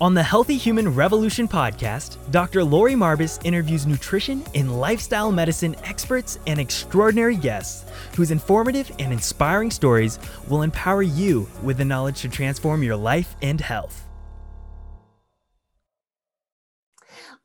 On the Healthy Human Revolution podcast, Dr. Lori Marbas interviews nutrition and lifestyle medicine experts and extraordinary guests whose informative and inspiring stories will empower you with the knowledge to transform your life and health.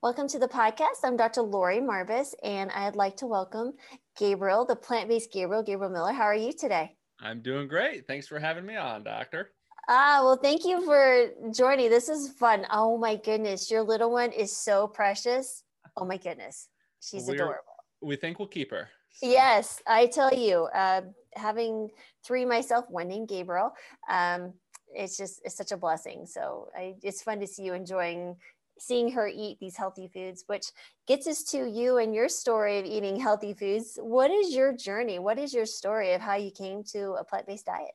Welcome to the podcast. I'm Dr. Lori Marbas, and I'd like to welcome Gabriel, the plant based Gabriel, Gabriel Miller. How are you today? I'm doing great. Thanks for having me on, Doctor. Ah, well, thank you for joining. This is fun. Oh my goodness, your little one is so precious. Oh my goodness, she's We're, adorable. We think we'll keep her. So. Yes, I tell you, uh, having three myself, one named Gabriel, um, it's just it's such a blessing. So I, it's fun to see you enjoying seeing her eat these healthy foods, which gets us to you and your story of eating healthy foods. What is your journey? What is your story of how you came to a plant based diet?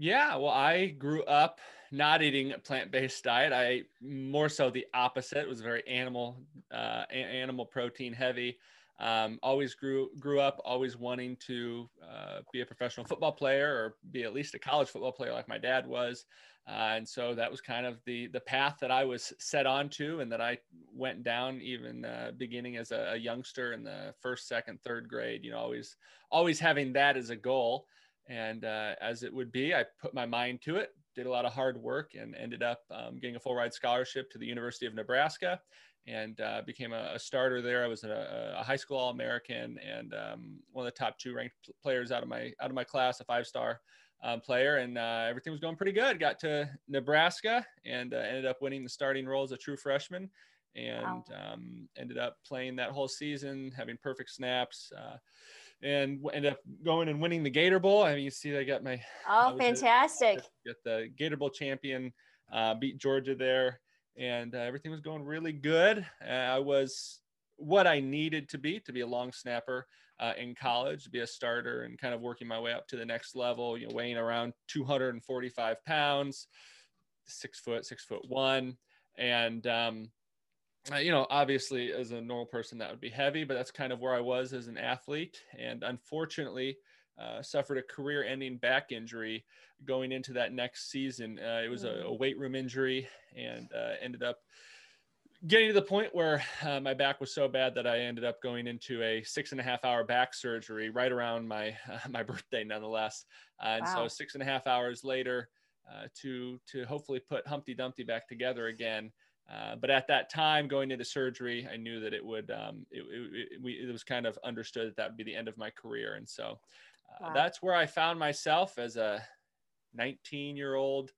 Yeah, well, I grew up not eating a plant-based diet. I more so the opposite. It was very animal, uh, animal protein heavy. Um, always grew grew up always wanting to uh, be a professional football player or be at least a college football player like my dad was, uh, and so that was kind of the the path that I was set onto and that I went down even uh, beginning as a, a youngster in the first, second, third grade. You know, always always having that as a goal. And uh, as it would be, I put my mind to it, did a lot of hard work, and ended up um, getting a full ride scholarship to the University of Nebraska and uh, became a, a, starter there. I was a, a high school All American and um, one of the top two ranked players out of my out of my class, a five star um, player, and uh, everything was going pretty good. Got to Nebraska and uh, ended up winning the starting role as a true freshman, and wow. Um, ended up playing that whole season, having perfect snaps. Uh, and end up going and winning the Gator Bowl. I mean, you see, I got my oh, fantastic! Get the Gator Bowl champion, uh, beat Georgia there, and uh, everything was going really good. Uh, I was what I needed to be to be a long snapper uh, in college, to be a starter, and kind of working my way up to the next level. You know, weighing around 245 pounds, six foot, six foot one, and um, you know, obviously as a normal person that would be heavy, but that's kind of where I was as an athlete. And unfortunately, uh, suffered a career-ending back injury going into that next season. Uh, it was a, a, weight room injury, and uh, ended up getting to the point where uh, my back was so bad that I ended up going into a six and a half hour back surgery right around my my birthday, nonetheless. and wow. so six and a half hours later, to to hopefully put Humpty Dumpty back together again. Uh, but at that time, going into surgery, I knew that it would. Um, it, it, it, we, it, was kind of understood that that would be the end of my career, and so uh, wow. that's where I found myself as a 19-year-old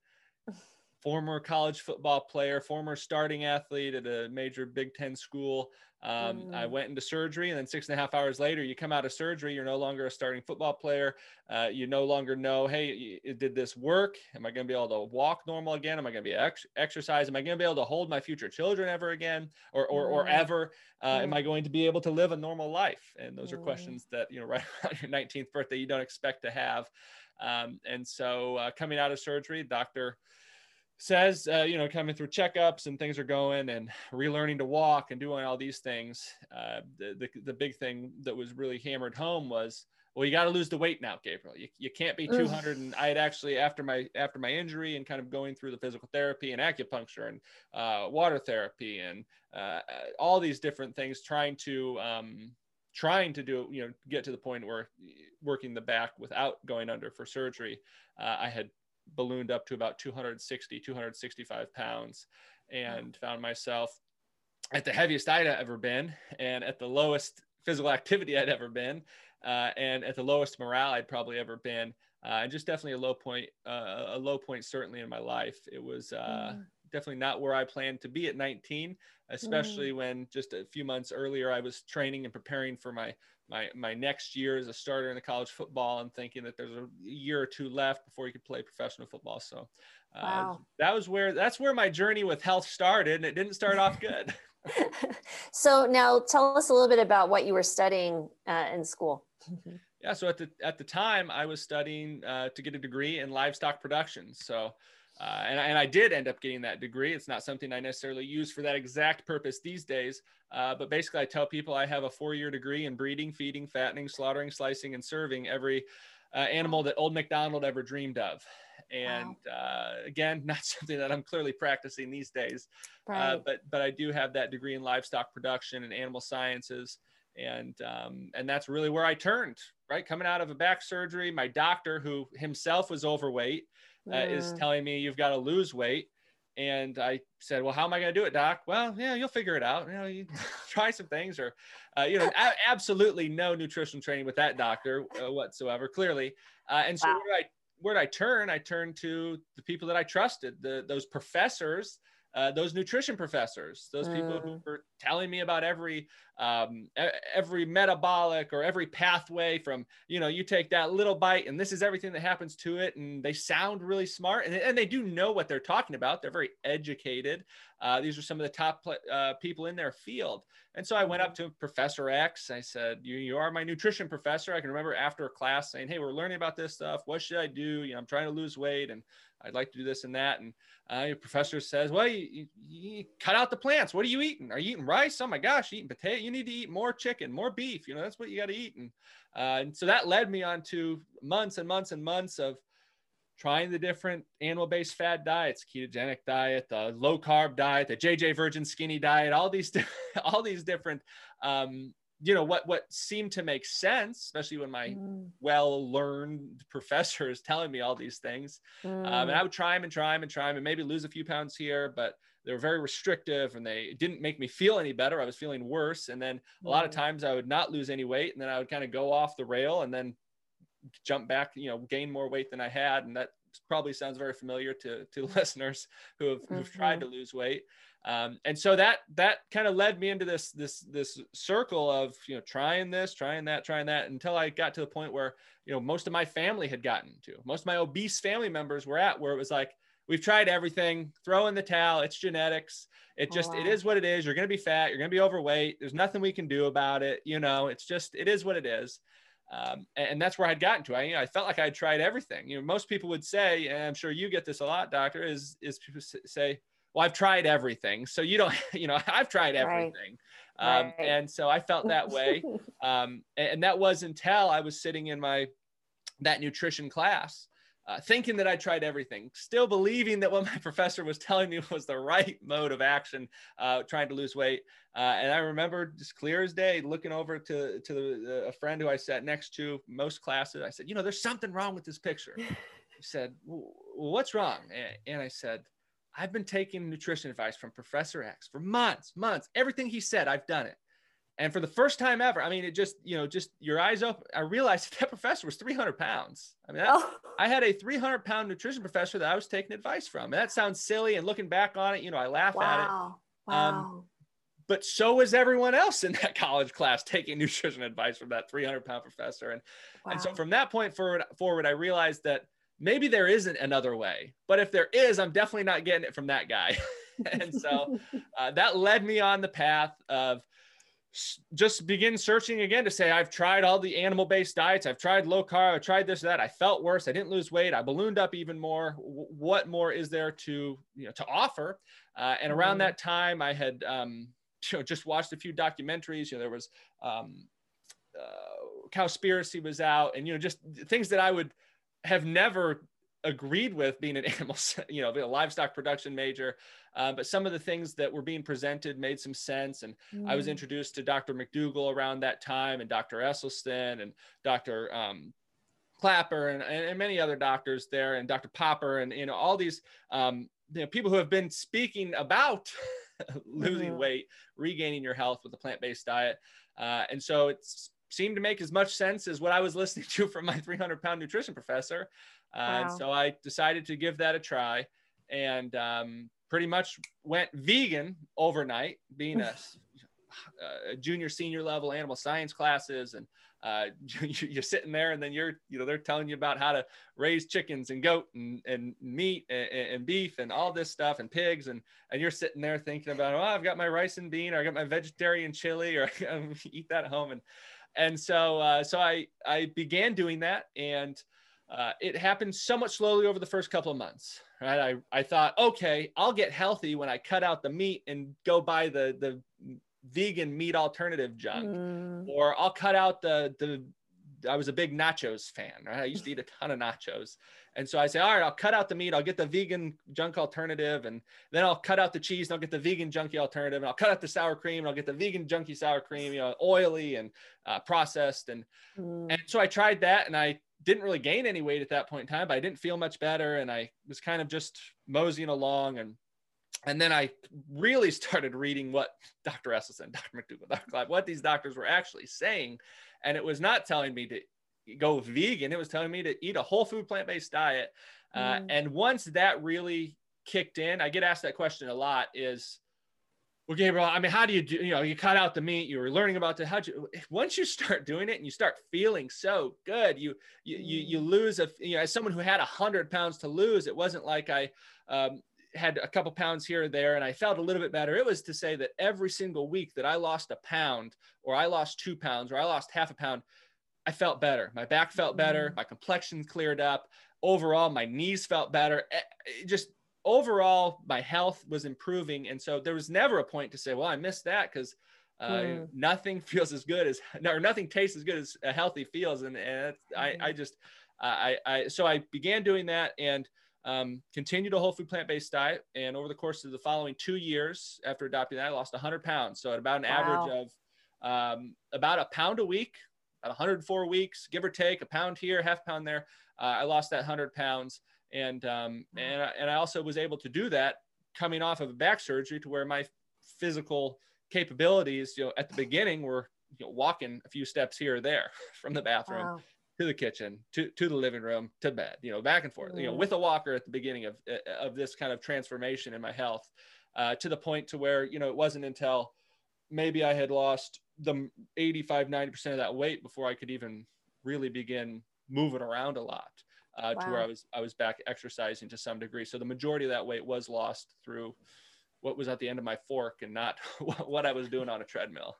former college football player, former starting athlete at a major Big Ten school, um, mm. I went into surgery, and then six and a half hours later, you come out of surgery. You're no longer a starting football player. Uh, you no longer know, hey, did this work? Am I going to be able to walk normal again? Am I going to be ex- exercise? Am I going to be able to hold my future children ever again, or or, mm. or ever? Uh, mm. Am I going to be able to live a normal life? And those are mm. questions that you know, right around your 19th birthday, you don't expect to have. Um, and so, uh, coming out of surgery, doctor says, uh, you know, coming through checkups and things are going and relearning to walk and doing all these things. Uh, the, the, the big thing that was really hammered home was, well, you got to lose the weight now, Gabriel. You, you can't be 200. and I had actually, after my, after my injury and kind of going through the physical therapy and acupuncture and uh, water therapy and uh, all these different things, trying to, um, trying to do, you know, get to the point where working the back without going under for surgery, uh, I had ballooned up to about 260, 265 pounds and found myself at the heaviest I'd ever been and at the lowest physical activity I'd ever been uh, and at the lowest morale I'd probably ever been. Uh, and just definitely a low point, uh, a low point certainly in my life. It was uh, mm. definitely not where I planned to be at 19, especially mm. when just a few months earlier I was training and preparing for my my my next year as a starter in the college football and thinking that there's a year or two left before you could play professional football. So uh, wow. that was where that's where my journey with health started, and it didn't start off good. so now tell us a little bit about what you were studying uh, in school. Yeah, so at the at the time I was studying uh, to get a degree in livestock production. So uh, and, and I did end up getting that degree. It's not something I necessarily use for that exact purpose these days. Uh, but basically, I tell people I have a four year degree in breeding, feeding, fattening, slaughtering, slicing, and serving every uh, animal that old McDonald ever dreamed of. And wow. uh, again, not something that I'm clearly practicing these days, uh, right. uh, but but I do have that degree in livestock production and animal sciences, and um, and that's really where I turned. Right, coming out of a back surgery, my doctor, who himself was overweight, uh, is telling me you've got to lose weight. And I said, well, how am I going to do it, doc? Well, yeah, you'll figure it out. You know, you try some things or, uh, you know, a- absolutely no nutritional training with that doctor uh, whatsoever, clearly. Uh, and so wow. where, did I, where did I turn? I turned to the people that I trusted, the, those professors uh, those nutrition professors, those people who mm. were telling me about every um, every metabolic or every pathway from you know you take that little bite and this is everything that happens to it, and they sound really smart and, and they do know what they're talking about. They're very educated. Uh, these are some of the top uh, people in their field. And so I went up mm-hmm. to Professor X. I said, you, you are my nutrition professor. I can remember after a class saying, Hey, we're learning about this stuff. What should I do? You know, I'm trying to lose weight and I'd like to do this and that. And uh, your professor says, well, you, you, you, cut out the plants. What are you eating? Are you eating rice? Oh my gosh, eating potato. You need to eat more chicken, more beef. You know, that's what you got to eat. And, uh, and so that led me on to months and months and months of trying the different animal-based fat diets, ketogenic diet, the low carb diet, the JJ Virgin skinny diet, all these, all these different um, you know what what seemed to make sense especially when my mm. well learned professor is telling me all these things mm. um, and i mm. would try them and try them and try them and maybe lose a few pounds here but they were very restrictive and they didn't make me feel any better i was feeling worse and then a lot of mm. times i would not lose any weight and then i would kind of go off the rail and then jump back you know gain more weight than i had and that probably sounds very familiar to to listeners who have who've mm-hmm. tried to lose weight um, and so that that kind of led me into this this this circle of you know trying this trying that trying that until i got to the point where you know most of my family had gotten to most of my obese family members were at where it was like we've tried everything throw in the towel it's genetics it just wow. it is what it is you're going to be fat you're going to be overweight there's nothing we can do about it you know it's just it is what it is um, and, that's where I'd gotten to. I, you know, I felt like I'd tried everything. You know, most people would say, and I'm sure you get this a lot, doctor, is is people say, well i've tried everything so you don't you know i've tried everything right. Um, right. and so i felt that way um, and, and, that was until i was sitting in my that nutrition class uh, thinking that i tried everything still believing that what my professor was telling me was the right mode of action uh, trying to lose weight uh, and i remember just clear as day looking over to, to the, a friend who i sat next to most classes i said you know there's something wrong with this picture he said well, what's wrong and, and i said I've been taking nutrition advice from Professor X for months, months. Everything he said, I've done it. And for the first time ever, I mean, it just, you know, just your eyes open. I realized that, professor was 300 pounds. I mean, that, oh. I had a 300 pound nutrition professor that I was taking advice from. And that sounds silly. And looking back on it, you know, I laugh wow. at it. Wow. Um, but so was everyone else in that college class taking nutrition advice from that 300 pound professor. And, wow. and so from that point forward, forward, I realized that maybe there isn't another way but if there is i'm definitely not getting it from that guy. And so uh, that led me on the path of just begin searching again to say i've tried all the animal based diets. I've tried low carb. I tried this that. I felt worse. I didn't lose weight. I ballooned up even more. What more is there to you know to offer? Uh, and around mm-hmm. that time i had um, you know just watched a few documentaries. You know there was um, uh, cowspiracy was out and you know just things that i would have never agreed with being an animal, you know, a livestock production major. Uh, but some of the things that were being presented made some sense. And mm. I was mm. introduced to Dr. McDougall around that time and Dr. Esselstyn and Dr. Um, Klaper and, and, many other doctors there and Dr. Popper and, you know, all these um, you know, people who have been speaking about losing mm-hmm. weight, regaining your health with a plant-based diet. Uh, and so it's seemed to make as much sense as what I was listening to from my 300 pound nutrition professor. Uh, wow. And so I decided to give that a try and um, pretty much went vegan overnight, being a, a, junior, senior level animal science classes. And uh, you're sitting there and then you're, you know, they're telling you about how to raise chickens and goat and, and meat and, and beef and all this stuff and pigs. And, and you're sitting there thinking about, oh, I've got my rice and bean or I got my vegetarian chili or I eat that at home. And, and so uh, so I I began doing that, and uh, it happened somewhat slowly over the first couple of months. Right, I I thought, okay, I'll get healthy when I cut out the meat and go buy the the vegan meat alternative junk, mm. or I'll cut out the the I was a big nachos fan. Right? I used to eat a ton of nachos. And so I say, all right, I'll cut out the meat. I'll get the vegan junk alternative. And then I'll cut out the cheese and I'll get the vegan junky alternative. And I'll cut out the sour cream and I'll get the vegan junky sour cream, you know, oily and uh, processed. And, mm. and so I tried that and I didn't really gain any weight at that point in time, but I didn't feel much better. And I was kind of just moseying along and and then I really started reading what Dr. Esselstyn, Dr. McDougall, Dr. Clapp, what these doctors were actually saying. And it was not telling me to go vegan. It was telling me to eat a whole food plant based diet. Uh, mm. And once that really kicked in, I get asked that question a lot is, well, Gabriel, I mean, how do you do, you know, you cut out the meat, you were learning about the, how you, once you start doing it and you start feeling so good, you, you, mm. you, you mm. lose a, you know, as someone who had a hundred pounds to lose, it wasn't like I, um, had a couple pounds here or there and I felt a little bit better. It was to say that every single week that I lost a pound or I lost two pounds or I lost half a pound, I felt better. My back felt better. Mm-hmm. My complexion cleared up. Overall, my knees felt better. It just overall, my health was improving. And so there was never a point to say, well, I missed that because uh, mm. nothing feels as good as, or nothing tastes as good as a healthy feels. And, and I, I mm-hmm. just, I, I, so I began doing that and um, continued a whole food plant-based diet. And over the course of the following two years after adopting that, I lost 100 pounds. So at about an wow. average of um, about a pound a week, about 104 weeks, give or take a pound here, half pound there. Uh, I lost that 100 pounds, and um, and and I also was able to do that coming off of a back surgery to where my physical capabilities, you know, at the beginning were you know, walking a few steps here or there from the bathroom. Wow. To the kitchen, to, to the living room, to bed, you know, back and forth, you know, with a walker at the beginning of, of this kind of transformation in my health, uh, to the point to where, you know, it wasn't until maybe I had lost the 85, 90% of that weight before I could even really begin moving around a lot uh, wow. to where I was, I was back exercising to some degree. So the majority of that weight was lost through what was at the end of my fork and not what I was doing on a treadmill.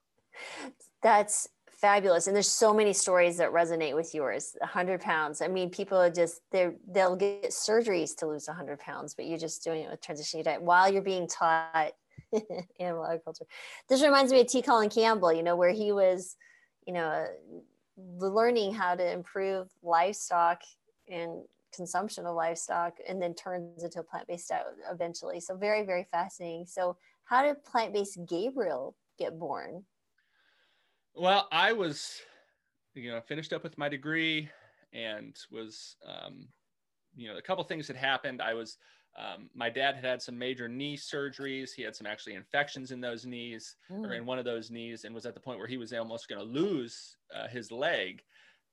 That's fabulous. And there's so many stories that resonate with yours. 100 pounds. I mean, people are just, they're, they'll get surgeries to lose 100 pounds, but you're just doing it with transition diet while you're being taught animal agriculture. This reminds me of T. Colin Campbell, you know, where he was, you know, learning how to improve livestock and consumption of livestock and then turns into a plant-based diet eventually. So very, very fascinating. So how did plant-based Gabriel get born? Well, I was, you know, finished up with my degree and was, um, you know, a couple things had happened. I was um, my dad had had some major knee surgeries. He had some actually infections in those knees mm. or in one of those knees and was at the point where he was almost going to lose uh, his leg.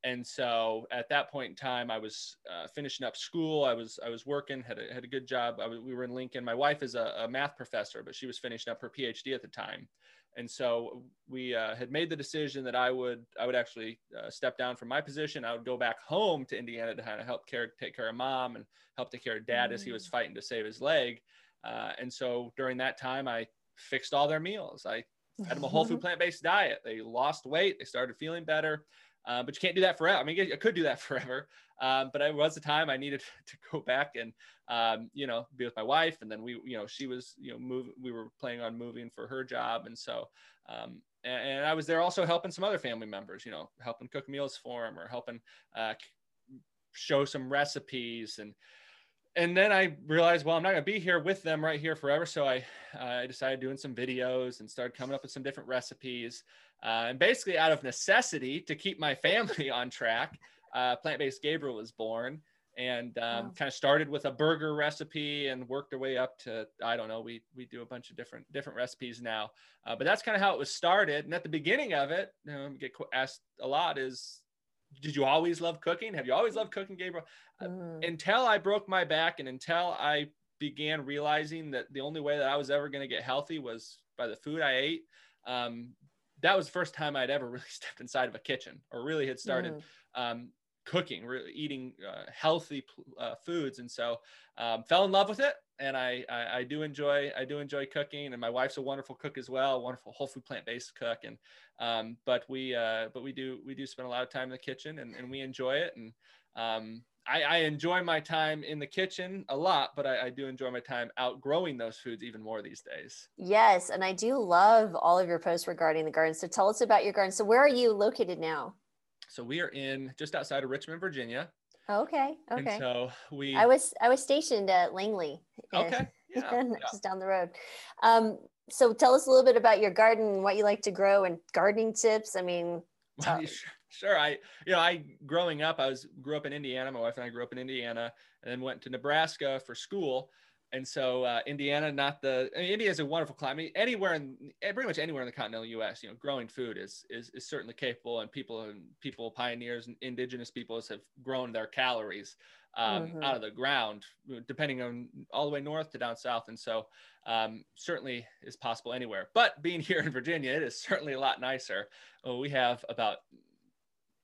And so at that point in time, I was uh, finishing up school. I was I was working, had a, had a good job. we were in Lincoln. My wife is a, a math professor, but she was finishing up her PhD at the time and so we uh, had made the decision that I would I would actually uh, step down from my position. I would go back home to Indiana to kind of help care take care of mom and help take care of dad mm. as he was mm. fighting to save his leg. Uh, and so during that time, I fixed all their meals. I had them a whole food plant based diet. They lost weight. They started feeling better. Uh, but you can't do that forever. I mean, I could do that forever, um, but it was the time I needed to go back and um, you know be with my wife, and then we, you know, she was, you know, move. We were planning on moving for her job, and so um, and, and, I was there also helping some other family members, you know, helping cook meals for them or helping uh, show some recipes and and then I realized, well, I'm not going to be here with them right here forever. So I, uh, I decided doing some videos and started coming up with some different recipes. Uh, and basically, out of necessity to keep my family on track, uh, Plant Based Gabriel was born and um, wow. kind of started with a burger recipe and worked our way up to I don't know. We we do a bunch of different different recipes now, uh, but that's kind of how it was started. And at the beginning of it, you know, get asked a lot is did you always love cooking? Have you always loved cooking, Gabriel? Uh, mm. until I broke my back and until I began realizing that the only way that I was ever going to get healthy was by the food I ate. Um, that was the first time I'd ever really stepped inside of a kitchen or really had started mm. um, cooking, really eating uh, healthy uh, foods. And so um, fell in love with it. And I, I, I, do enjoy, I do enjoy cooking and my wife's a wonderful cook as well, wonderful whole food plant-based cook. And, um, but we, uh, but we do, we do spend a lot of time in the kitchen and, and we enjoy it. And um, I, I, enjoy my time in the kitchen a lot, but I, I, do enjoy my time outgrowing those foods even more these days. Yes. And I do love all of your posts regarding the garden. So tell us about your garden. So where are you located now? So we are in just outside of Richmond, Virginia. Okay. And Okay. so we I was I was stationed at Langley. okay. Yeah, yeah. just down the road. Um, so tell us a little bit about your garden, and what you like to grow, and gardening tips. I mean, Well, Tell- you- sure. I, you know, I growing up, I was grew up in Indiana. My wife and I grew up in Indiana, and then went to Nebraska for school. And so, uh, Indiana, not the I mean, India is a wonderful climate. Anywhere in eh, pretty much anywhere in the continental U.S., you know, growing food is is, is certainly capable, and people and people, pioneers, and indigenous peoples have grown their calories um, Mhm. out of the ground, depending on all the way north to down south. And so, um, certainly is possible anywhere. But being here in Virginia, it is certainly a lot nicer. Well, we have about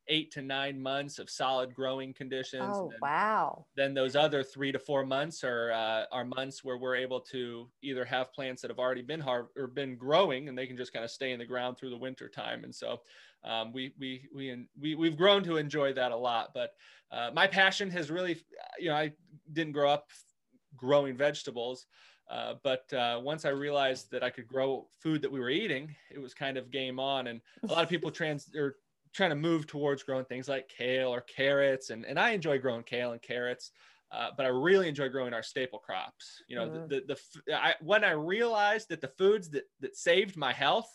eight to nine months of solid growing conditions. oh then, wow. then those other three to four months are uh, are months where we're able to either have plants that have already been har- or been growing, and they can just kind of stay in the ground through the winter time. And so um, we we we we we've grown to enjoy that a lot. But uh, my passion has really, you know, I didn't grow up growing vegetables. Uh, but uh, once I realized that I could grow food that we were eating, it was kind of game on. And a lot of people trans or trying to move towards growing things like kale or carrots, and and I enjoy growing kale and carrots. Uh, but I really enjoy growing our staple crops. You know, Mhm. the the, the I, when I realized that the foods that that saved my health,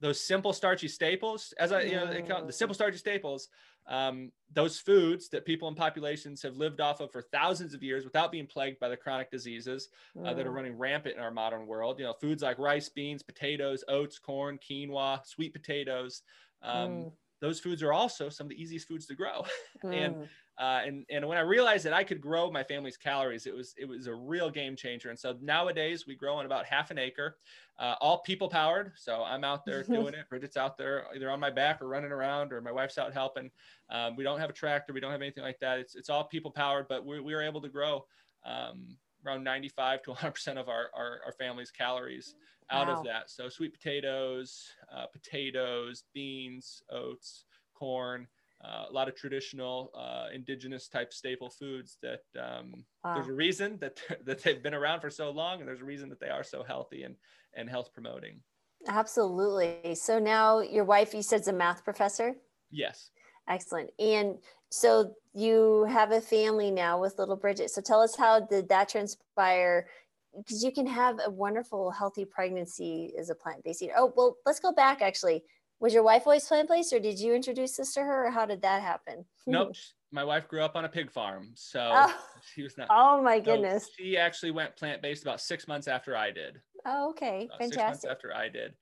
those simple starchy staples, as I you know, they call the simple starchy staples, um, those foods that people in populations have lived off of for thousands of years without being plagued by the chronic diseases uh, that are Mm. running rampant in our modern world. You know, foods like rice, beans, potatoes, oats, corn, quinoa, sweet potatoes. Um, Mm. Those foods are also some of the easiest foods to grow. and Mm. uh, and and when I realized that I could grow my family's calories, it was it was a real game changer. And so nowadays we grow on about half an acre, uh, all people powered. So I'm out there doing it. Bridget's out there either on my back or running around, or my wife's out helping. Um, we don't have a tractor, we don't have anything like that. It's it's all people powered, but we we were able to grow um, around 95 to 100 percent of our, our our family's calories out Wow. of that. So sweet potatoes, uh, potatoes, beans, oats, corn uh, a lot of traditional uh, indigenous type staple foods that um, there's a reason that that they've been around for so long and there's a reason that they are so healthy and and health promoting Absolutely. So now your wife, you said, is a math professor. yes Excellent. And so you have a family now with little Bridget. So tell us how did that transpire? Because you can have a wonderful, healthy pregnancy as a plant-based eater. Oh, well, let's go back actually. Was your wife always plant-based or did you introduce this to her or how did that happen? nope my wife grew up on a pig farm so Oh. she was not Oh my so goodness. she actually went plant-based about six months after i did Oh, okay. about six months Fantastic. after i did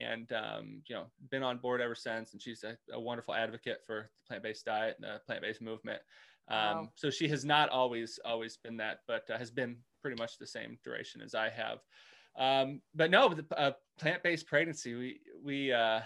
and um, you know been on board ever since and she's a, a wonderful advocate for the plant-based diet and the plant-based movement um, Wow. so she has not always always been that but uh, has been pretty much the same duration as i have um, but no the uh, plant-based pregnancy we we uh,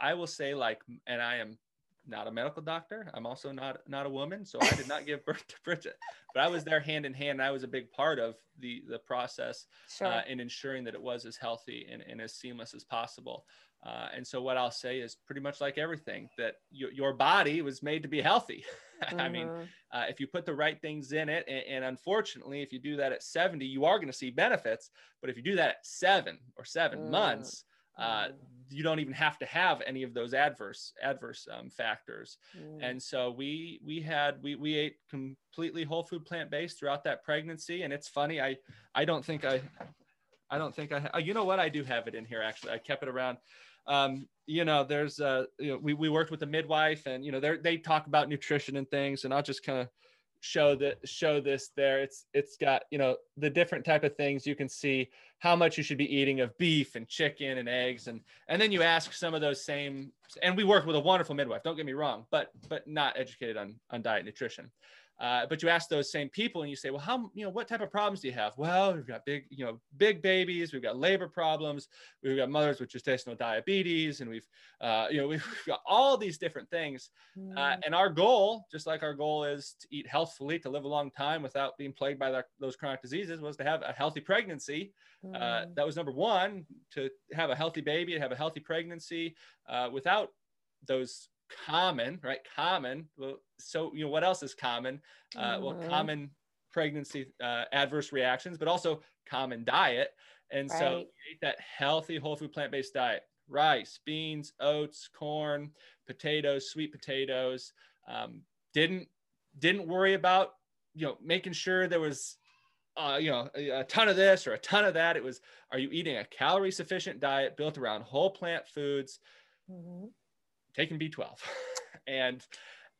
i will say like and i am not a medical doctor i'm also not not a woman so i did not give birth to bridget but i was there hand in hand and i was a big part of the the process Sure. uh, in ensuring that it was as healthy and, and as seamless as possible. Uh, and so, what I'll say is pretty much like everything that your your body was made to be healthy. I mean, Mhm. uh, if you put the right things in it, and, and unfortunately, if you do that at 70, you are going to see benefits. But if you do that at seven or seven Mm. months, uh, Mm. you don't even have to have any of those adverse adverse um, factors Mm. and so we we had we we ate completely whole food plant based throughout that pregnancy and it's funny i i don't think i i don't think i oh, you know what i do have it in here actually i kept it around um you know there's uh you know, we, we worked with a midwife and you know they they talk about nutrition and things. And i'll just kind of show that show this there. It's it's got you know the different type of things. You can see how much you should be eating of beef and chicken and eggs. And and then you ask some of those same and we work with a wonderful midwife. Don't get me wrong but but not educated on on diet nutrition uh, but you ask those same people and you say well how you know what type of problems do you have well we've got big you know big babies we've got labor problems we've got mothers with gestational diabetes and we've uh, you know we've got all these different things uh, Mm. and our goal, just like our goal is to eat healthfully, to live a long time without being plagued by that, those chronic diseases, was to have a healthy pregnancy. Uh, Mm. that was number one, to have a healthy baby, to have a healthy pregnancy uh, without those common, right? Common. Well, so, you know, what else is common? Uh, Well, Mhm. common pregnancy uh, adverse reactions, but also common diet. And so Right. eat that healthy whole food plant based diet rice, beans, oats, corn, potatoes, sweet potatoes. Um, didn't didn't worry about you know making sure there was uh, you know a, a, ton of this or a ton of that. It was are you eating a calorie sufficient diet built around whole plant foods, mm-hmm. Taking B12, and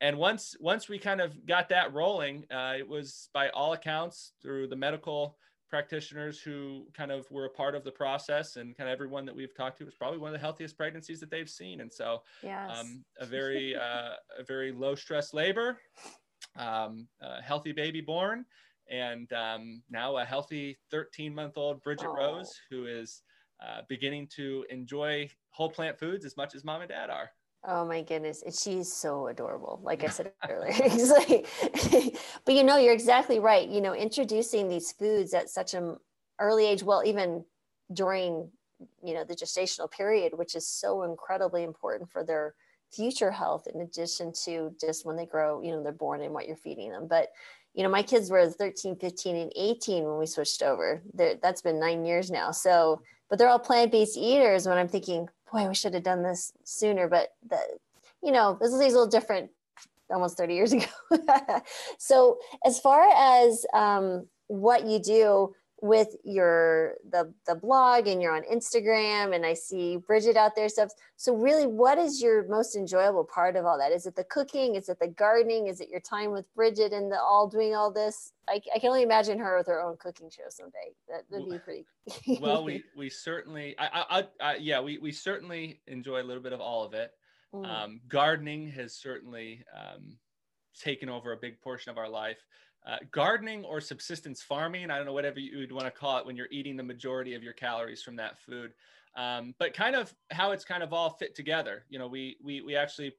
and once once we kind of got that rolling, uh, it was by all accounts through the medical practitioners who kind of were a part of the process and kind of everyone that we've talked to was probably one of the healthiest pregnancies that they've seen and so yes. um, a very uh, a very low stress labor um, a healthy baby born and um, now a healthy 13 month old bridget oh. rose who is uh, beginning to enjoy whole plant foods as much as mom and dad are Oh my goodness. And she's so adorable. Like I said earlier. like, but you know, you're exactly right. You know, introducing these foods at such an early age, well, even during, you know, the gestational period, which is so incredibly important for their future health, in addition to just when they grow, you know, they're born and what you're feeding them. But, you know, my kids were 13, 15, and 18 when we switched over. They're, that's been nine years now. So, but they're all plant-based eaters when I'm thinking, boy, we should have done this sooner. But the, you know, this is a little different almost 30 years ago. so as far as um, what you do with your the the blog and you're on Instagram and I see Bridget out there stuff. So really what is your most enjoyable part of all that? Is it the cooking? Is it the gardening? Is it your time with Bridget and the all doing all this? I, I can only imagine her with her own cooking show someday. That would be pretty. well, we we certainly I, I, I yeah we we certainly enjoy a little bit of all of it. Mm. Um, gardening has certainly um, taken over a big portion of our life uh, gardening or subsistence farming. I don't know, whatever you would want to call it when you're eating the majority of your calories from that food. Um, but kind of how it's kind of all fit together. You know, we, we, we actually,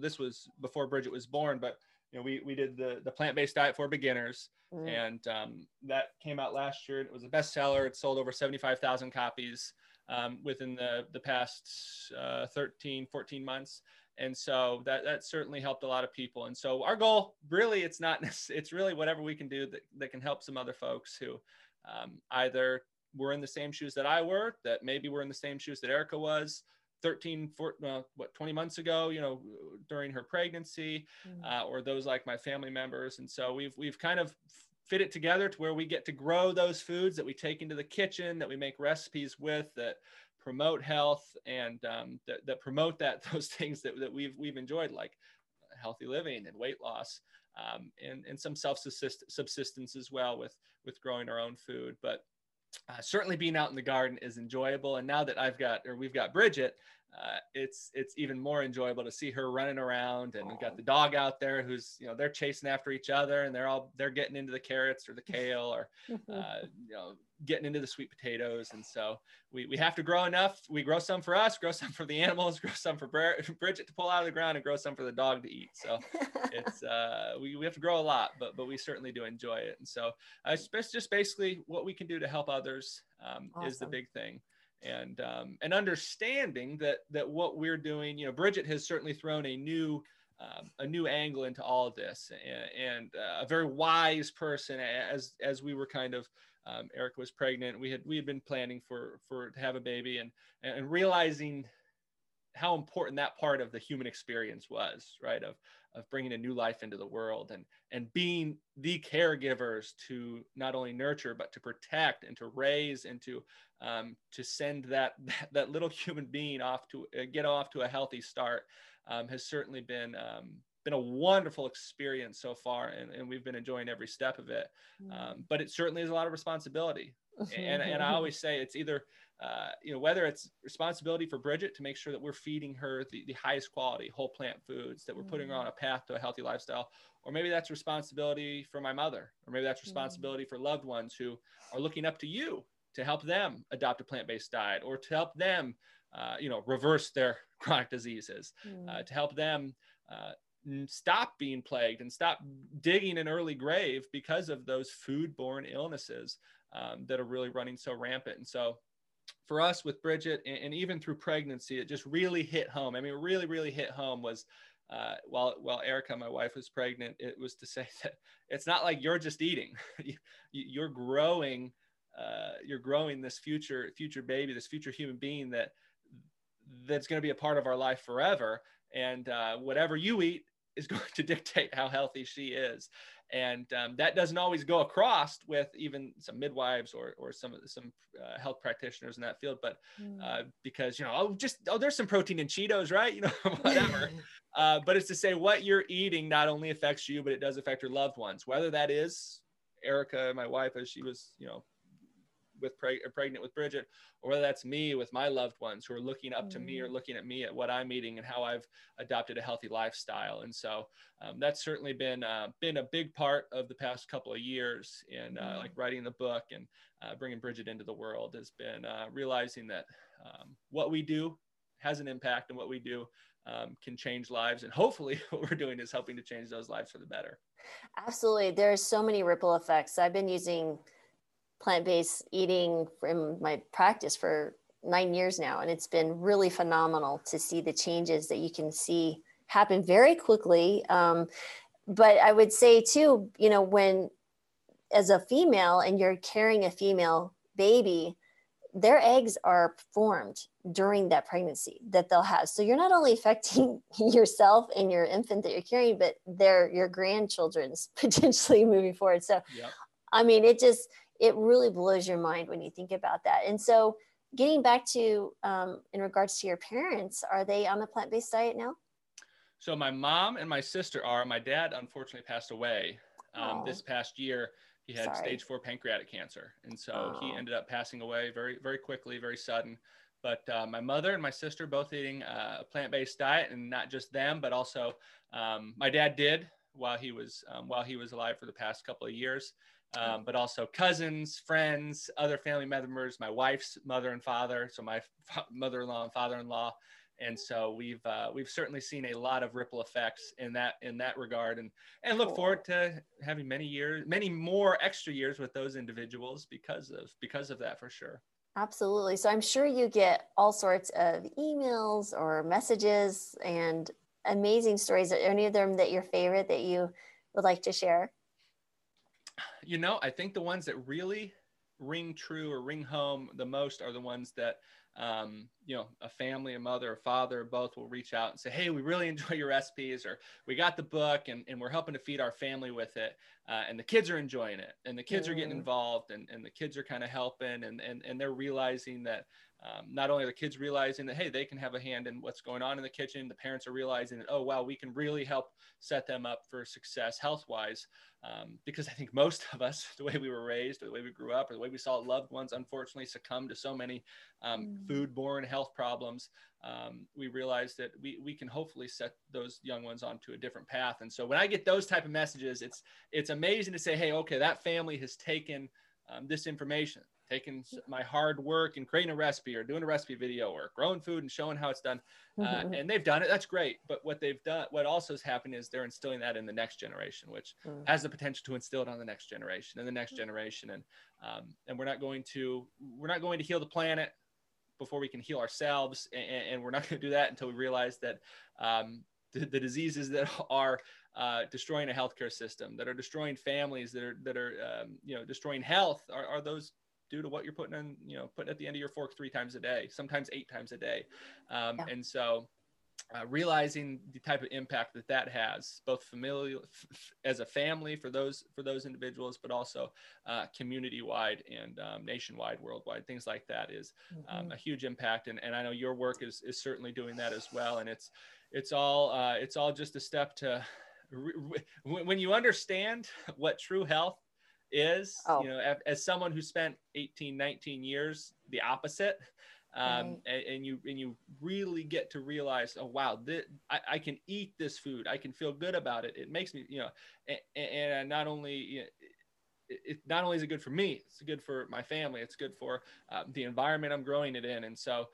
this was before Bridget was born, but you know, we, we did the, the plant-based diet for beginners mm. and um, that came out last year. It was a bestseller. It sold over 75,000 copies um, within the, the past uh, 13, 14 months and so that that certainly helped a lot of people and so our goal really it's not it's really whatever we can do that, that can help some other folks who um, either were in the same shoes that i were that maybe were in the same shoes that erica was 13 14, what 20 months ago you know during her pregnancy mm. uh, or those like my family members and so we've we've kind of fit it together to where we get to grow those foods that we take into the kitchen that we make recipes with that promote health and um, that, that promote that those things that, that we've we've enjoyed like healthy living and weight loss um, and, and some self subsistence as well with with growing our own food. But uh, certainly being out in the garden is enjoyable. And now that i've got or we've got bridget uh, it's it's even more enjoyable to see her running around and we've got the dog out there who's you know they're chasing after each other and they're all they're getting into the carrots or the kale or uh, you know getting into the sweet potatoes. And so we, we have to grow enough. We grow some for us grow some for the animals grow some for bridget to pull out of the ground and grow some for the dog to eat. So it's uh we, we have to grow a lot but but we certainly do enjoy it. And so uh, it's just basically what we can do to help others um, awesome. is the big thing and um, and understanding that that what we're doing you know bridget has certainly thrown a new um, a new angle into all of this and, and uh, a very wise person as as we were kind of um, was pregnant. We had we had been planning for for to have a baby and and realizing how important that part of the human experience was right? Of of bringing a new life into the world and and being the caregivers to not only nurture but to protect and to raise and to um, to send that, that, that little human being off to uh, get off to a healthy start um, has certainly been um, been a wonderful experience so far and, and we've been enjoying every step of it. Mm. um, but it certainly is a lot of responsibility. And, and i always say it's either uh, you know whether it's responsibility for bridget to make sure that we're feeding her the, the highest quality whole plant foods that we're putting her on a path to a healthy lifestyle or maybe that's responsibility for my mother or maybe that's mm. responsibility for loved ones who are looking up to you to help them adopt a plant-based diet or to help them uh, you know reverse their chronic diseases mm. uh, to help them uh, stop being plagued and stop digging an early grave because of those food-borne illnesses um, that are really running so rampant and so for us with bridget and, and, even through pregnancy it just really hit home i mean really really hit home was uh, while while Erica, my wife, was pregnant, it was to say that it's not like you're just eating; you, are growing uh, you're growing this future future baby, this future human being that that's going to be a part of our life forever. And uh, whatever you eat is going to dictate how healthy she is. And um, that doesn't always go across with even some midwives or, or some some uh, health practitioners in that field. But mm. uh, because you know, oh, just oh, there's some protein in Cheetos, right? You know, whatever. uh, but it's to say what you're eating not only affects you, but it does affect your loved ones. Whether that is Erica, my wife, as she was, you know, with preg- pregnant with Bridget, or whether that's me with my loved ones who are looking up mm. to me or mm. looking at me at what I'm eating and how I've adopted a healthy lifestyle. And so um, that's certainly been uh, been a big part of the past couple of years in uh, mm. like writing the book and uh, bringing Bridget into the world has been uh, realizing that um, what we do has an impact and what we do um, can change lives. And hopefully, what we're doing is helping to change those lives for the better. Absolutely. There's so many ripple effects. I've been using plant-based eating in my practice for nine years now and it's been really phenomenal to see the changes that you can see happen very quickly um, but i would say too you know when as a female and you're carrying a female baby their eggs are formed during that pregnancy that they'll have so you're not only affecting yourself and your infant that you're carrying but their your grandchildren's potentially moving forward so yep. i mean it just it really blows your mind when you think about that. And so, getting back to um, in regards to your parents, are they on a plant based diet now? So, my mom and my sister are. My dad unfortunately passed away um, this past year. He had Sorry. stage four pancreatic cancer. And so, he ended up passing away very, very quickly, very sudden. But uh, my mother and my sister both eating uh, a plant based diet, and not just them, but also um, my dad did while he was um, while he was alive for the past couple of years um, but also cousins, friends, other family members, my wife's mother and father, so my mother-in-law and father-in-law, and so we've uh, we've certainly seen a lot of ripple effects in that in that regard, and and look forward to having many years, many more extra years with those individuals because of because of that for sure. Absolutely. So I'm sure you get all sorts of emails or messages and amazing stories. Are any of them that your favorite that you would like to share? You know, I think the ones that really ring true or ring home the most are the ones that um, you know a family a mother a father both will reach out and say hey we really enjoy your recipes or we got the book and, and we're helping to feed our family with it uh, and the kids are enjoying it and the kids mm. are getting mm. involved and, and the kids are kind of helping and, and, and they're realizing that um, not only are the kids realizing that hey they can have a hand in what's going on in the kitchen the parents are realizing that oh wow we can really help set them up for success health wise um, because i think most of us the way we were raised or the way we grew up or the way we saw loved ones unfortunately succumb to so many um, mm. food-borne health problems um, we realize that we, we can hopefully set those young ones onto a different path. And so when i get those type of messages it's it's amazing to say hey okay that family has taken um, this information taking my hard work and creating a recipe or doing a recipe video or growing food and showing how it's done. Uh, mm-hmm. and they've done it. That's great. But what they've done, what also has happened is they're instilling that in the next generation, which mm-hmm. has the potential to instill it on the next generation and the next generation. And, um, and we're not going to, we're not going to heal the planet before we can heal ourselves. And, and we're not going to do that until we realize that um, the, the, diseases that are uh, destroying a healthcare system, that are destroying families, that are that are um, you know destroying health, are, are those due to what you're putting in, you know, putting at the end of your fork three times a day, sometimes eight times a day. Um, yeah. And so uh, realizing the type of impact that that has, both familial f- as a family for those for those individuals, but also uh, community-wide and um, nationwide, worldwide, things like that is um, mm-hmm. a huge impact. And, and I know your work is is certainly doing that as well. And it's it's all uh, it's all just a step to re- re- when you understand what true health is oh. you know as, as, someone who spent 18 19 years the opposite um, right. and, and, you and you really get to realize oh wow this, I, I, can eat this food. I can feel good about it. It makes me you know and, and not only you know, it, it, not only is it good for me it's good for my family it's good for uh, the environment i'm growing it in. And so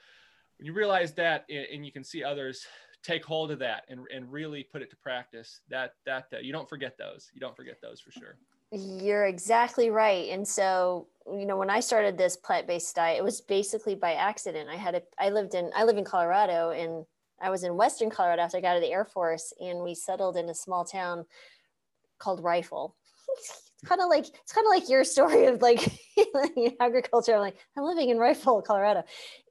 when you realize that and you can see others take hold of that and, and really put it to practice that that uh, you don't forget those. You don't forget those for sure you're exactly right. And so, you know, when I started this plant-based diet, it was basically by accident. I had a I lived in I live in Colorado and I was in Western Colorado after I got out of the Air Force and we settled in a small town called Rifle. kind of like it's kind of like your story of like agriculture. I'm like I'm living in Rifle, Colorado,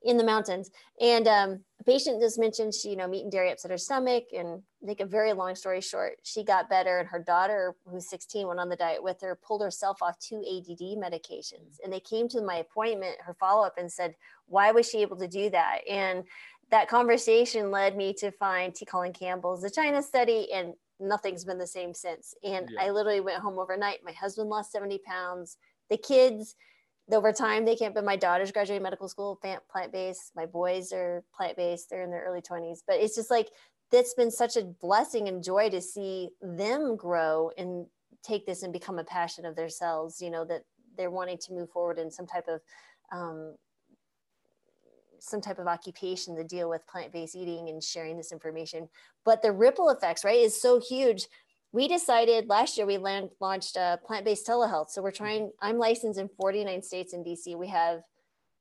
in the mountains, and um, a patient just mentioned she, you know, meat and dairy upset her stomach, and make a very long story short, she got better, and her daughter, who's 16, went on the diet with her, pulled herself off two ADD medications, and they came to my appointment, her follow up, and said, why was she able to do that? And that conversation led me to find T. Colin Campbell's The China Study, and nothing's been the same since. And yeah. I literally went home overnight. My husband lost 70 pounds. The kids, over time, they can't, but my daughter's graduating medical school, plant based. My boys are plant based. They're in their early 20s. But it's just like, that's been such a blessing and joy to see them grow and take this and become a passion of themselves, you know, that they're wanting to move forward in some type of um, some type of occupation to deal with plant-based eating and sharing this information. But the ripple effects right is so huge. We decided last year we land, launched a plant-based telehealth. So we're trying i'm licensed in 49 states in dc we have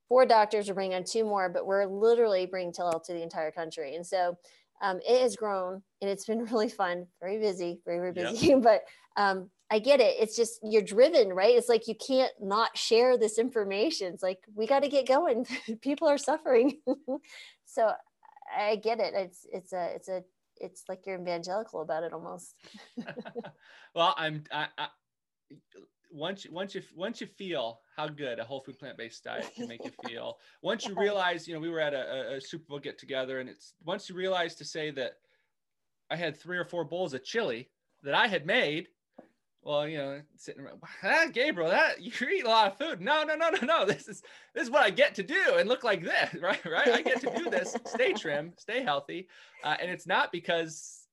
four doctors we're bringing on two more but we're literally bringing telehealth to the entire country. And so um, it has grown and it's been really fun. Very busy very very busy. Yep. but um, I get it. It's just you're driven, right? It's like you can't not share this information. It's like we got to get going. People are suffering. so I get it. It's it's a it's a it's like you're evangelical about it almost. well, I'm I, I, once once you once you feel how good a whole food plant based diet can make you feel. once you realize, you know, we were at a, a Super Bowl get together, and it's once you realize to say that I had three or four bowls of chili that I had made well, you know, sitting around, ah, Gabriel, that you eat a lot of food. No, no, no, no, no. This is this is what I get to do and look like this, right? Right? I get to do this, stay trim, stay healthy, uh, and it's not because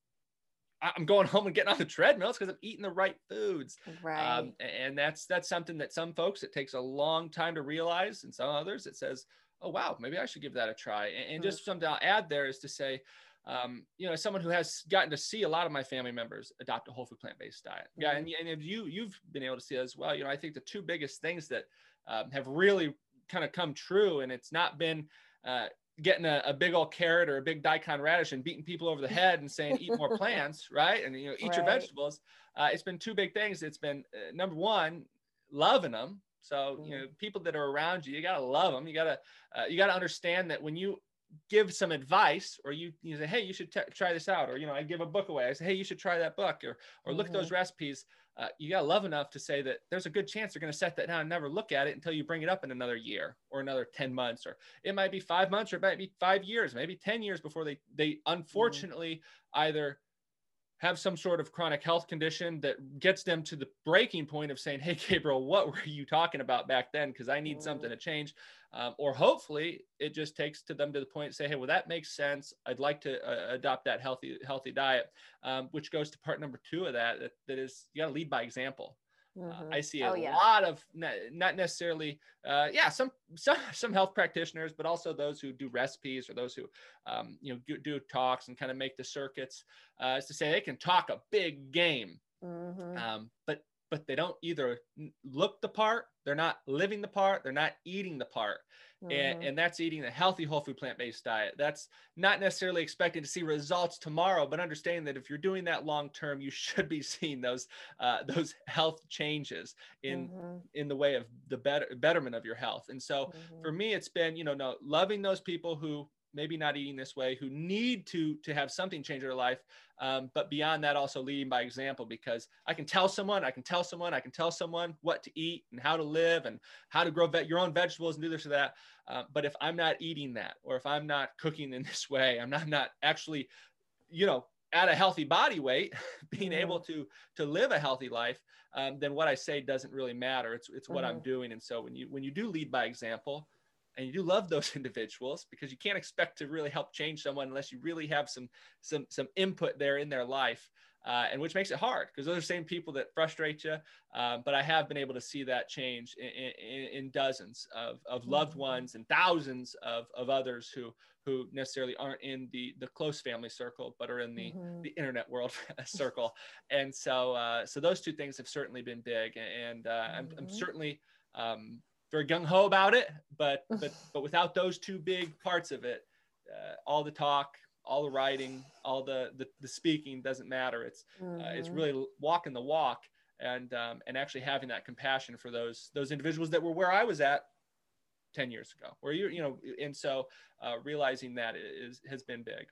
I'm going home and getting on the treadmill. It's because I'm eating the right foods. Right. Um, and that's that's something that some folks it takes a long time to realize, and some others it says, oh wow, maybe I should give that a try. And, and mm-hmm. just something I'll add there is to say um, you know, someone who has gotten to see a lot of my family members adopt a whole food plant-based diet. Mm-hmm. Yeah, and, and you you've been able to see as well. You know, I think the two biggest things that um, have really kind of come true, and it's not been uh, getting a, a, big old carrot or a big daikon radish and beating people over the head and saying eat more plants, right? And you know, eat right. your vegetables. Uh, it's been two big things. It's been uh, number one, loving them. So you know, mm-hmm. people that are around you, you gotta love them. You gotta uh, you gotta understand that when you give some advice or you, you say hey you should t- try this out or you know i give a book away i say hey you should try that book or or look mm-hmm. at those mm-hmm. recipes uh, you got to love enough to say that there's a good chance they're going to set that down and never look at it until you bring it up in another year or another 10 months or it might be five months or it might be five years maybe 10 years before they they mm-hmm. unfortunately mm-hmm. either have some sort of chronic health condition that gets them to the breaking point of saying, Hey, Gabriel, what were you talking about back then? Because I need mm. something to change. Um, or hopefully it just takes to them to the point say, Hey, well, that makes sense. I'd like to uh, adopt that healthy, healthy diet, um, which goes to part number two of that, that, that is you got to lead by example. Uh, mm-hmm. Uh, I see a oh, yeah. lot of not necessarily, uh, yeah, some some some health practitioners, but also those who do recipes or those who, um, you know, do, do, talks and kind of make the circuits. Uh, is to say they can talk a big game, mm-hmm. um, but but they don't either look the part, they're not living the part, they're not eating the part. Mm-hmm. And, and that's eating a healthy whole food plant-based diet. That's not necessarily expecting to see results tomorrow, but understanding that if you're doing that long term, you should be seeing those uh, those health changes in mm-hmm. in the way of the better betterment of your health. And so mm-hmm. for me, it's been you know no loving those people who maybe not eating this way who need to to have something change their life um, but beyond that also leading by example because i can tell someone i can tell someone i can tell someone what to eat and how to live and how to grow your own vegetables and do this or that uh, but if i'm not eating that or if i'm not cooking in this way i'm not not actually you know at a healthy body weight being mm-hmm. able to to live a healthy life um, then what i say doesn't really matter it's it's what mm-hmm. i'm doing and so when you when you do lead by example and you do love those individuals because you can't expect to really help change someone unless you really have some some some input there in their life uh, and which makes it hard because those are the same people that frustrate you uh, but i have been able to see that change in, in, in dozens of, of loved mm-hmm. ones and thousands of, of others who who necessarily aren't in the the close family circle but are in the mm-hmm. the internet world circle and so uh, so those two things have certainly been big and uh, mm-hmm. I'm, I'm, mm-hmm. certainly um, very gung ho about it, but but but without those two big parts of it, uh, all the talk, all the writing, all the the, the speaking doesn't matter. It's mm-hmm. uh, it's mm-hmm. really walking the walk and um, and actually having that compassion for those those individuals that were where I was at 10 years ago where you you know and so uh, realizing that is has been big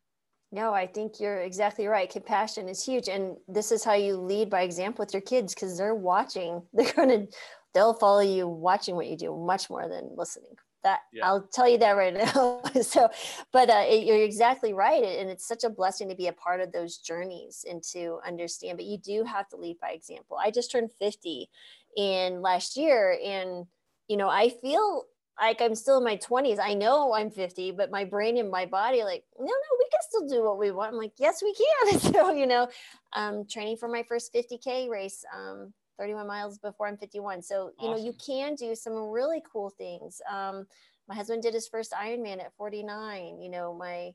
no i think you're exactly right compassion is huge and this is how you lead by example with your kids because they're watching they're going to they'll follow you watching what you do much more than listening that yeah. i'll tell you that right now so but uh, it, you're exactly right and it's such a blessing to be a part of those journeys and to understand but you do have to lead by example i just turned 50 in last year and you know i feel like I'm still in my 20s. I know I'm 50, but my brain and my body, like, no, no, we can still do what we want. I'm like, yes, we can. so, you know, um, training for my first 50K race, um, 31 miles before I'm 51. So, you awesome. know, you can do some really cool things. Um, my husband did his first Ironman at 49. You know, my,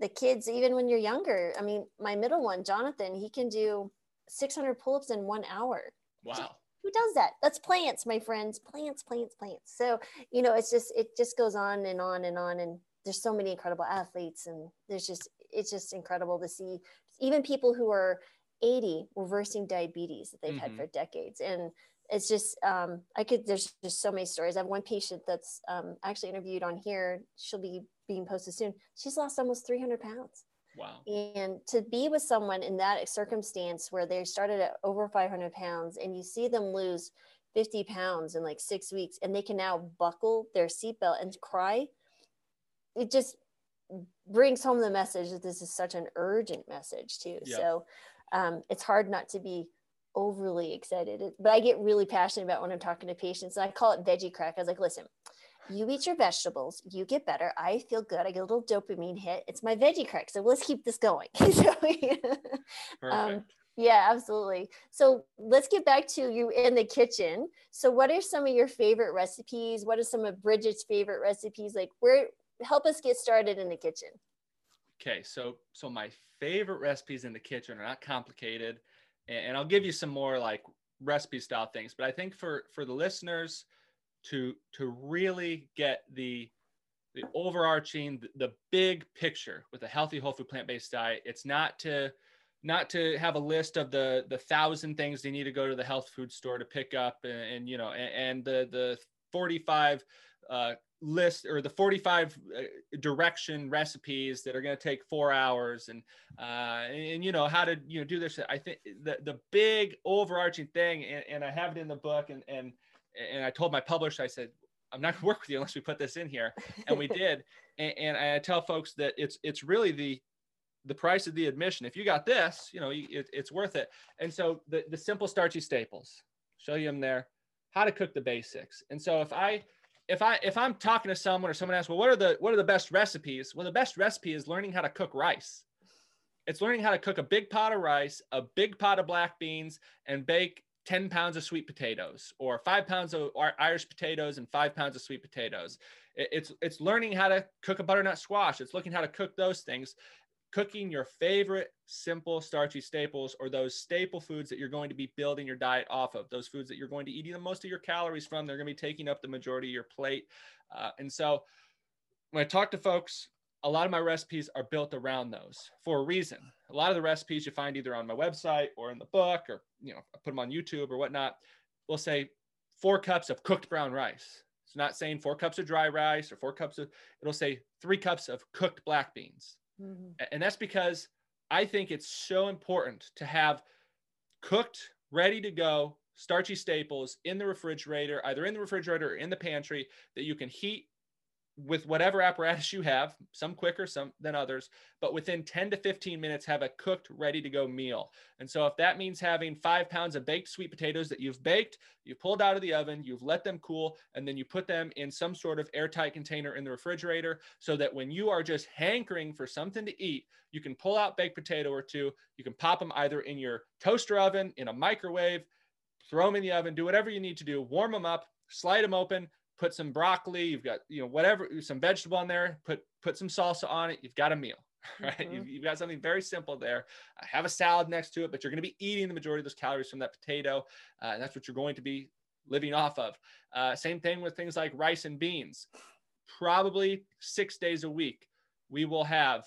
the kids, even when you're younger, I mean, my middle one, Jonathan, he can do 600 pull ups in one hour. Wow who does that that's plants my friends plants plants plants so you know it's just it just goes on and on and on and there's so many incredible athletes and there's just it's just incredible to see even people who are 80 reversing diabetes that they've mm-hmm. had for decades and it's just um, i could there's just so many stories i have one patient that's um, actually interviewed on here she'll be being posted soon she's lost almost 300 pounds Wow. And to be with someone in that circumstance where they started at over 500 pounds and you see them lose 50 pounds in like six weeks and they can now buckle their seatbelt and cry, it just brings home the message that this is such an urgent message, too. Yep. So um, it's hard not to be overly excited, but I get really passionate about when I'm talking to patients. And I call it veggie crack. I was like, listen, you eat your vegetables, you get better. I feel good. I get a little dopamine hit. It's my veggie crack. So let's keep this going. so, um, yeah, absolutely. So let's get back to you in the kitchen. So, what are some of your favorite recipes? What are some of Bridget's favorite recipes? Like, where help us get started in the kitchen. Okay, so so my favorite recipes in the kitchen are not complicated, and, and I'll give you some more like recipe style things. But I think for for the listeners, to to really get the the overarching the, the big picture with a healthy whole food plant-based diet it's not to not to have a list of the the thousand things they need to go to the health food store to pick up and, and you know and, and, the the 45 uh, list or the 45 uh, direction recipes that are going to take four hours and, uh, and, and you know how to you know do this i think the the big overarching thing and, and i have it in the book and and and I told my publisher, I said, I'm not going to work with you unless we put this in here, and we did. And, and, I tell folks that it's it's really the the price of the admission. If you got this, you know, it, it's worth it. And so the the simple starchy staples, show you them there, how to cook the basics. And so if I if I if I'm talking to someone or someone asks, well, what are the what are the best recipes? Well, the best recipe is learning how to cook rice. It's learning how to cook a big pot of rice, a big pot of black beans, and bake 10 pounds of sweet potatoes or five pounds of Irish potatoes and five pounds of sweet potatoes. It's, it's learning how to cook a butternut squash. It's looking how to cook those things, cooking your favorite simple starchy staples or those staple foods that you're going to be building your diet off of, those foods that you're going to eat the most of your calories from. They're going to be taking up the majority of your plate. Uh, and so when I talk to folks, a lot of my recipes are built around those for a reason. A lot of the recipes you find either on my website or in the book, or you know, I put them on YouTube or whatnot. We'll say four cups of cooked brown rice. It's not saying four cups of dry rice or four cups of. It'll say three cups of cooked black beans, mm-hmm. and that's because I think it's so important to have cooked, ready to go starchy staples in the refrigerator, either in the refrigerator or in the pantry that you can heat with whatever apparatus you have, some quicker, some than others, but within 10 to 15 minutes, have a cooked, ready to go meal. And so, if that means having five pounds of baked sweet potatoes that you've baked, you've pulled out of the oven, you've let them cool, and then you put them in some sort of airtight container in the refrigerator so that when you are just hankering for something to eat, you can pull out baked potato or two. You can pop them either in your toaster oven, in a microwave, throw them in the oven, do whatever you need to do, warm them up, slide them open, put some broccoli, you've got, you know, whatever, some vegetable on there, put, put some salsa on it. You've got a meal, right? Mm-hmm. You've, you've, got something very simple there. Have a salad next to it, but you're going to be eating the majority of those calories from that potato. Uh, and that's what you're going to be living off of. Uh, same thing with things like rice and beans. Probably six days a week, we will have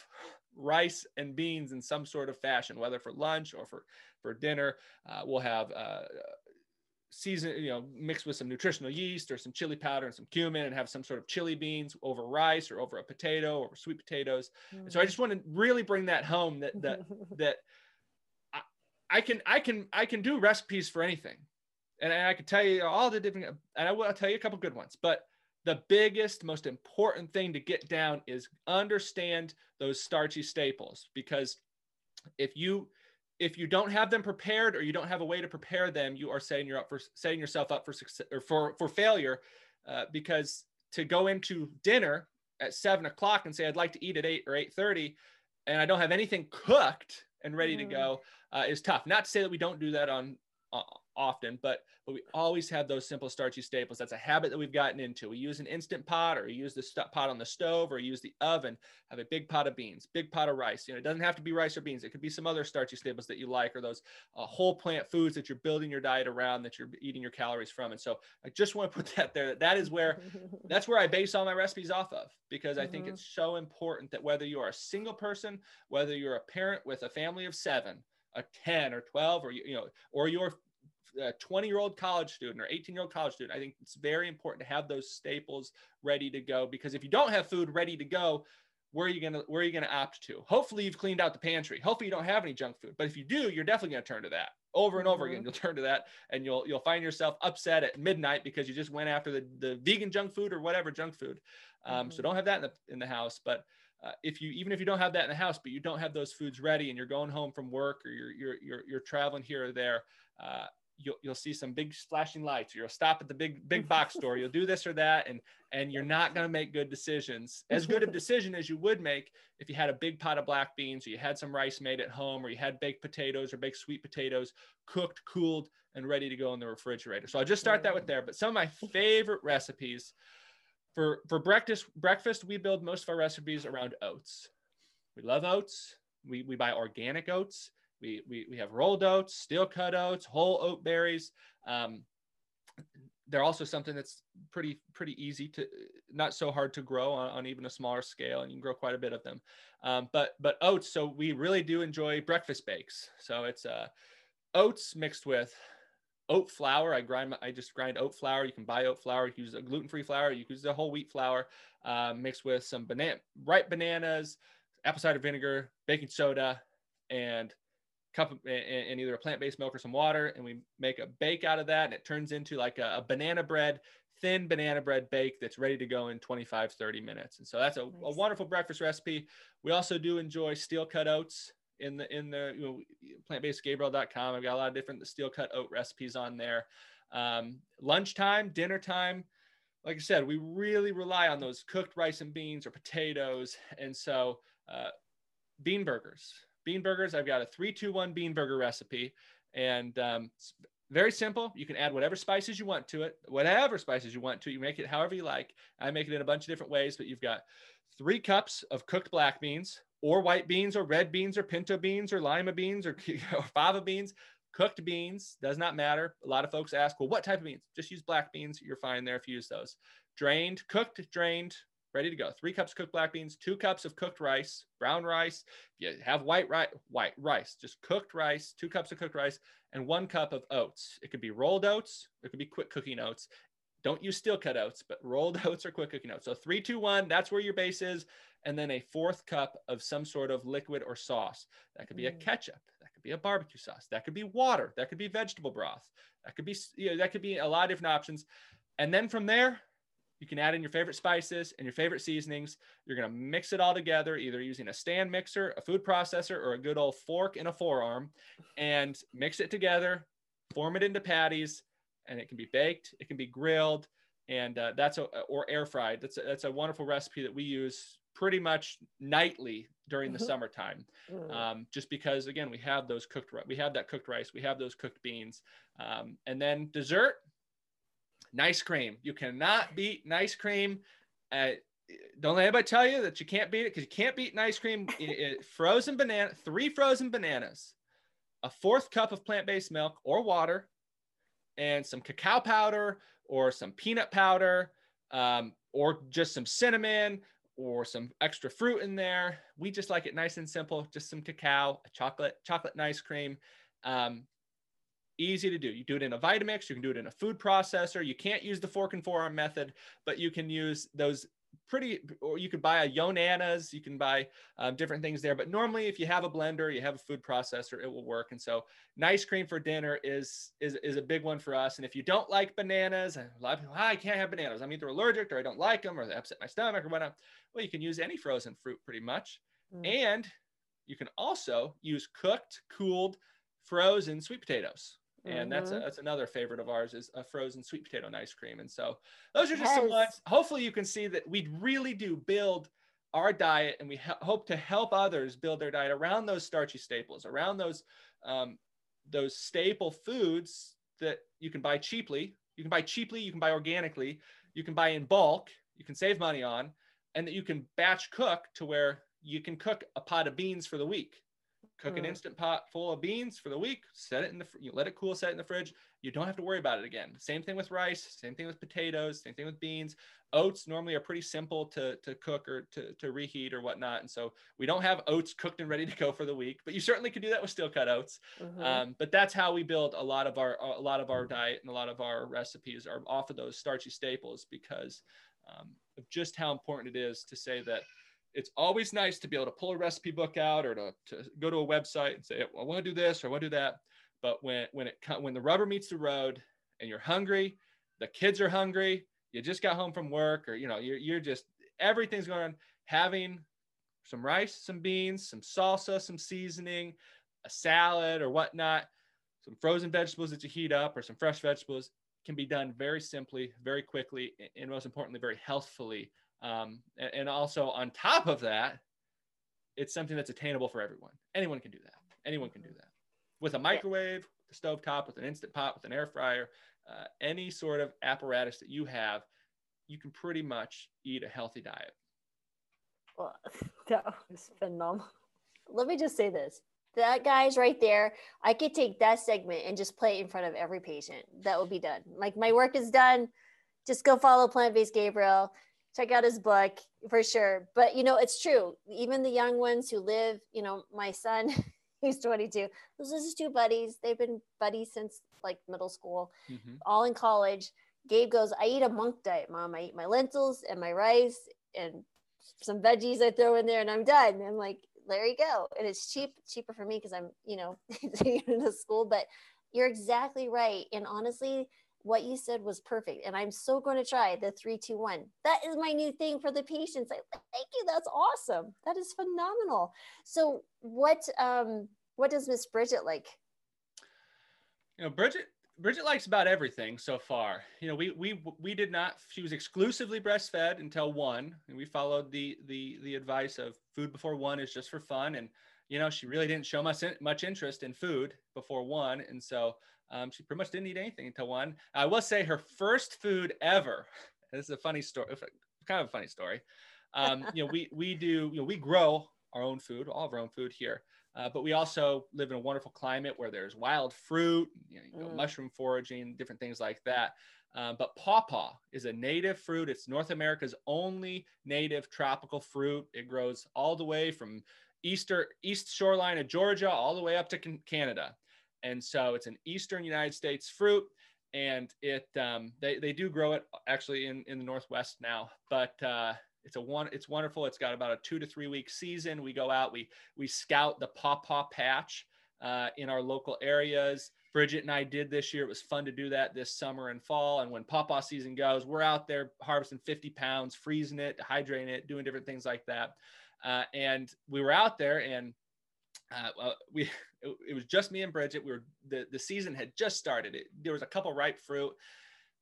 rice and beans in some sort of fashion, whether for lunch or for for dinner. Uh, we'll have uh, season, you know, mixed with some nutritional yeast or some chili powder and some cumin and have some sort of chili beans over rice or over a potato or sweet potatoes. Mm. So I just want to really bring that home that that that I, I, can I can I can do recipes for anything. And I can tell you all the different and I will tell you a couple good ones, but the biggest most important thing to get down is understand those starchy staples because if you if you don't have them prepared or you don't have a way to prepare them, you are setting up for setting yourself up for success or for for failure. Uh, because to go into dinner at seven o'clock and say I'd like to eat at eight or eight thirty, and I don't have anything cooked and ready mm. to go uh, is tough. Not to say that we don't do that on uh, often, but but we always have those simple starchy staples. That's a habit that we've gotten into. We use an instant pot, or use the st- pot on the stove, or use the oven. Have a big pot of beans, big pot of rice. You know, it doesn't have to be rice or beans. It could be some other starchy staples that you like, or those uh, whole plant foods that you're building your diet around, that you're eating your calories from. And so, I just want to put that there. That That is where that's where I base all my recipes off of, because I mm-hmm. think it's so important that whether you are a single person, whether you're a parent with a family of seven, a 10 or 12 or you know or you're a 20 year old college student or 18 year old college student, I think it's very important to have those staples ready to go because if you don't have food ready to go, where are you gonna where are you gonna opt to? Hopefully you've cleaned out the pantry. Hopefully you don't have any junk food. But if you do, you're definitely gonna turn to that over and over mm-hmm. again. You'll turn to that and you'll you'll find yourself upset at midnight because you just went after the, the vegan junk food or whatever junk food. Um, mm-hmm. So don't have that in the in the house. But uh, if you even if you don't have that in the house, but you don't have those foods ready and you're going home from work or you're you're you're, you're traveling here or there, uh, you'll, you'll see some big flashing lights or you'll stop at the big big box store you'll do this or that and and you're not going to make good decisions. As good a decision as you would make if you had a big pot of black beans or you had some rice made at home or you had baked potatoes or baked sweet potatoes cooked cooled and ready to go in the refrigerator. So i'll just start that with there but some of my favorite recipes for for breakfast breakfast we build most of our recipes around oats. We love oats. We, we buy organic oats we, we, we have rolled oats, steel cut oats, whole oat berries. Um, they're also something that's pretty pretty easy to not so hard to grow on, on even a smaller scale and you can grow quite a bit of them. Um, but but oats so we really do enjoy breakfast bakes. So it's uh, oats mixed with oat flour. I grind i just grind oat flour. You can buy oat flour. You can use a gluten-free flour. You can use the whole wheat flour uh, mixed with some banana ripe bananas apple cider vinegar baking soda and cup of, in, either a plant-based milk or some water and we make a bake out of that and it turns into like a, a, banana bread thin banana bread bake that's ready to go in 25 30 minutes. And so that's a, nice. a wonderful breakfast recipe. We also do enjoy steel cut oats in the in the you know, plant-based-gabriel.com i've got a lot of different steel cut oat recipes on there. Um, lunchtime dinner time like i said we really rely on those cooked rice and beans or potatoes. And so uh, bean burgers bean burgers. I've got a three, two, one bean burger recipe, and um, it's very simple. You can add whatever spices you want to it, whatever spices you want to. You make it however you like. I make it in a bunch of different ways, but you've got three cups of cooked black beans, or white beans, or red beans, or pinto beans, or lima beans, or, or fava beans. Cooked beans does not matter. A lot of folks ask, well, what type of beans? Just use black beans. You're fine there if you use those. Drained, cooked, drained, ready to go. Three cups cooked black beans, two cups of cooked rice, brown rice. If you have white rice, white rice, just cooked rice, two cups of cooked rice, and one cup of oats. It could be rolled oats, it could be quick cooking oats. Don't use steel cut oats, but rolled oats or quick cooking oats. So three, two, one, that's where your base is. And then a fourth cup of some sort of liquid or sauce. That could be a mm. ketchup, that could be a barbecue sauce, that could be water, that could be vegetable broth, that could be, you know, that could be a lot of different options. And then from there, you can add in your favorite spices and your favorite seasonings. You're going to mix it all together, either using a stand mixer, a food processor, or a good old fork and a forearm, and mix it together, form it into patties, and it can be baked, it can be grilled, and uh, that's a, or air fried. That's a, that's a wonderful recipe that we use pretty much nightly during the mm-hmm. summertime mm. um, just because again we have those cooked we have that cooked rice we have those cooked beans um, and then dessert nice cream. You cannot beat nice cream. Uh, don't let anybody tell you that you can't beat it because you can't beat nice cream. It, it, frozen banana, three frozen bananas, a fourth cup of plant-based milk or water, and some cacao powder or some peanut powder, um, or just some cinnamon or some extra fruit in there. We just like it nice and simple. Just some cacao, a chocolate, chocolate nice cream. Um, easy to do. You do it in a Vitamix, you can do it in a food processor. You can't use the fork and forearm method, but you can use those pretty, or you could buy a Yonanas, you can buy um, different things there. But normally, if you have a blender, you have a food processor, it will work. And so, nice cream for dinner is is is a big one for us. And if you don't like bananas, a lot of people, oh, I can't have bananas. I'm either allergic or I don't like them or they upset my stomach or whatnot. Well, you can use any frozen fruit pretty much, mm. and you can also use cooked, cooled, frozen sweet potatoes and mm-hmm. that's a, mm-hmm. that's another favorite of ours is a frozen sweet potato and ice cream and so those are just yes. some ones hopefully you can see that we really do build our diet and we hope to help others build their diet around those starchy staples around those um, those staple foods that you can buy cheaply you can buy cheaply you can buy organically you can buy in bulk you can save money on and that you can batch cook to where you can cook a pot of beans for the week cook an mm. instant pot full of beans for the week set it in the you let it cool set it in the fridge. You don't have to worry about it again. Same thing with rice same thing with potatoes same thing with beans. Oats normally are pretty simple to, to cook or to, to reheat or whatnot. And so we don't have oats cooked and ready to go for the week but you certainly could do that with steel cut oats. Mm-hmm. um, but that's how we build a lot of our a lot of our diet and a lot of our recipes are off of those starchy staples because um, of just how important it is to say that it's always nice to be able to pull a recipe book out or to, to go to a website and say, I want to do this or I want to do that. But when, when it when the rubber meets the road and you're hungry, the kids are hungry, you just got home from work or, you know, you're, you're just, everything's going on. Having some rice, some beans, some salsa, some seasoning, a salad or whatnot, some frozen vegetables that you heat up or some fresh vegetables can be done very simply, very quickly, and most importantly, very healthfully um, and, also on top of that, it's something that's attainable for everyone. Anyone can do that. Anyone can do that with a microwave, a stove top, with an instant pot, with an air fryer, uh, any sort of apparatus that you have, you can pretty much eat a healthy diet. Well, that was phenomenal. Let me just say this. That guy's right there. I could take that segment and just play it in front of every patient. That would be done. Like my work is done. Just go follow Plant Based Gabriel check out his book for sure. But you know, it's true. Even the young ones who live, you know, my son, he's 22. Those are his two buddies. They've been buddies since like middle school, mm-hmm. all in college. Gabe goes, I eat a monk diet, mom. I eat my lentils and my rice and some veggies I throw in there and I'm done. And I'm like, there you go. And it's cheap, cheaper for me because I'm, you know, in the school. But you're exactly right. And honestly, what you said was perfect and i'm so going to try the three two one. That is my new thing for the patients I, thank you that's awesome that is phenomenal. So what um what does miss bridget like? You know bridget bridget likes about everything so far. You know we we we did not she was exclusively breastfed until one and we followed the the the advice of food before one is just for fun and you know she really didn't show much much interest in food before one and so um, she pretty much didn't eat anything until one. I will say her first food ever. This is a funny story, kind of a funny story. Um, you know, we we do you know we grow our own food, all of our own food here, uh, but we also live in a wonderful climate where there's wild fruit, you know, you know, mm. mushroom foraging, different things like that. Um, but pawpaw is a native fruit. It's North America's only native tropical fruit. It grows all the way from easter east shoreline of Georgia all the way up to Canada. And so it's an Eastern United States fruit and it um, they, they do grow it actually in, in the Northwest now, but uh, it's a one it's wonderful. It's got about a two to three week season. We go out, we we scout the pawpaw patch uh, in our local areas. Bridget and I did this year. It was fun to do that this summer and fall. And when pawpaw season goes, we're out there harvesting 50 pounds, freezing it, hydrating it, doing different things like that. Uh, and we were out there and uh, well, we it, it, was just me and Bridget. We were the the season had just started. It, there was a couple ripe fruit,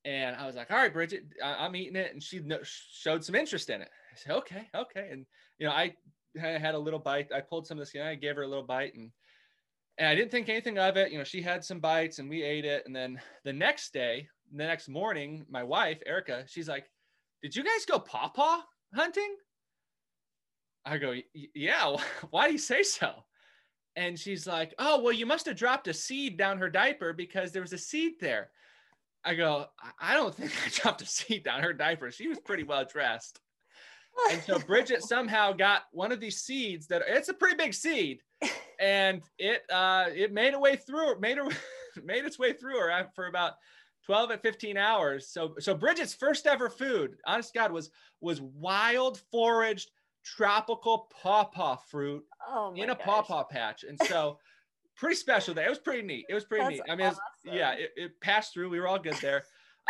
and I was like, "All right, Bridget, I, am eating it," and she no, showed some interest in it. I said, "Okay, okay," and you know, I, I had a little bite. I pulled some of this, you know, I gave her a little bite, and and I didn't think anything of it. You know, she had some bites, and we ate it. And then the next day, the next morning, my wife Erica, she's like, "Did you guys go pawpaw hunting?" I go, "Yeah." Why do you say so? And she's like, "Oh, well, you must have dropped a seed down her diaper because there was a seed there." I go, "I don't think I dropped a seed down her diaper. She was pretty well dressed." and so Bridget somehow got one of these seeds that it's a pretty big seed, and it uh, it made a way through, made her made its way through her for about 12 at 15 hours. So so Bridget's first ever food, honest God, was was wild foraged tropical pawpaw fruit Oh in a gosh. pawpaw patch. And so pretty special day. It was pretty neat. It was pretty That's neat. I mean, it was- yeah, it, it passed through. We were all good there.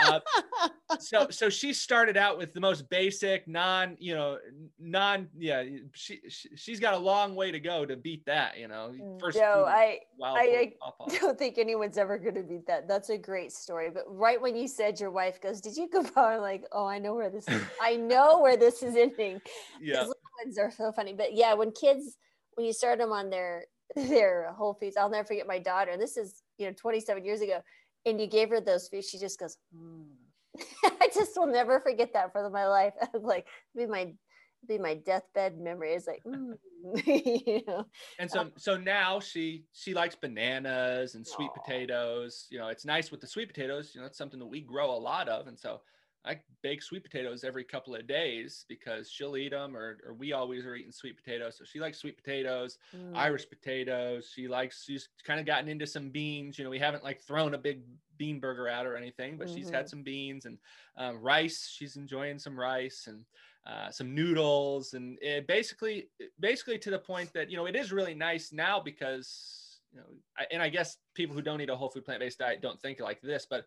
Uh, so so she started out with the most basic non you know non yeah she, she she's got a long way to go to beat that you know first Mm, no, I I- I don't think anyone's ever going to beat that. That's a great story. But right when you said your wife goes, "Did you go?" I'm like, "Oh, I know where this is. I know where this is ending." yeah These little ones are so funny. But yeah, when kids, when you start them on their their whole foods, I'll never forget my daughter. And this is you know 27 years ago, and you gave her those foods, she just goes. Mm. I just will never forget that for my life. like be my be my deathbed memory. It's like, mm. you know, and so so now she she likes bananas and sweet Aw. potatoes you know it's nice with the sweet potatoes you know it's something that we grow a lot of and so i bake sweet potatoes every couple of days because she'll eat them or, or we always are eating sweet potatoes so she likes sweet potatoes Mm. irish potatoes she likes she's kind of gotten into some beans you know we haven't like thrown a big bean burger at her or anything but she's had Mhm. some beans and um, rice she's enjoying some rice and uh, some noodles and it basically basically to the point that you know it is really nice now because you know I, and i guess people who don't eat a whole food plant-based diet don't think like this but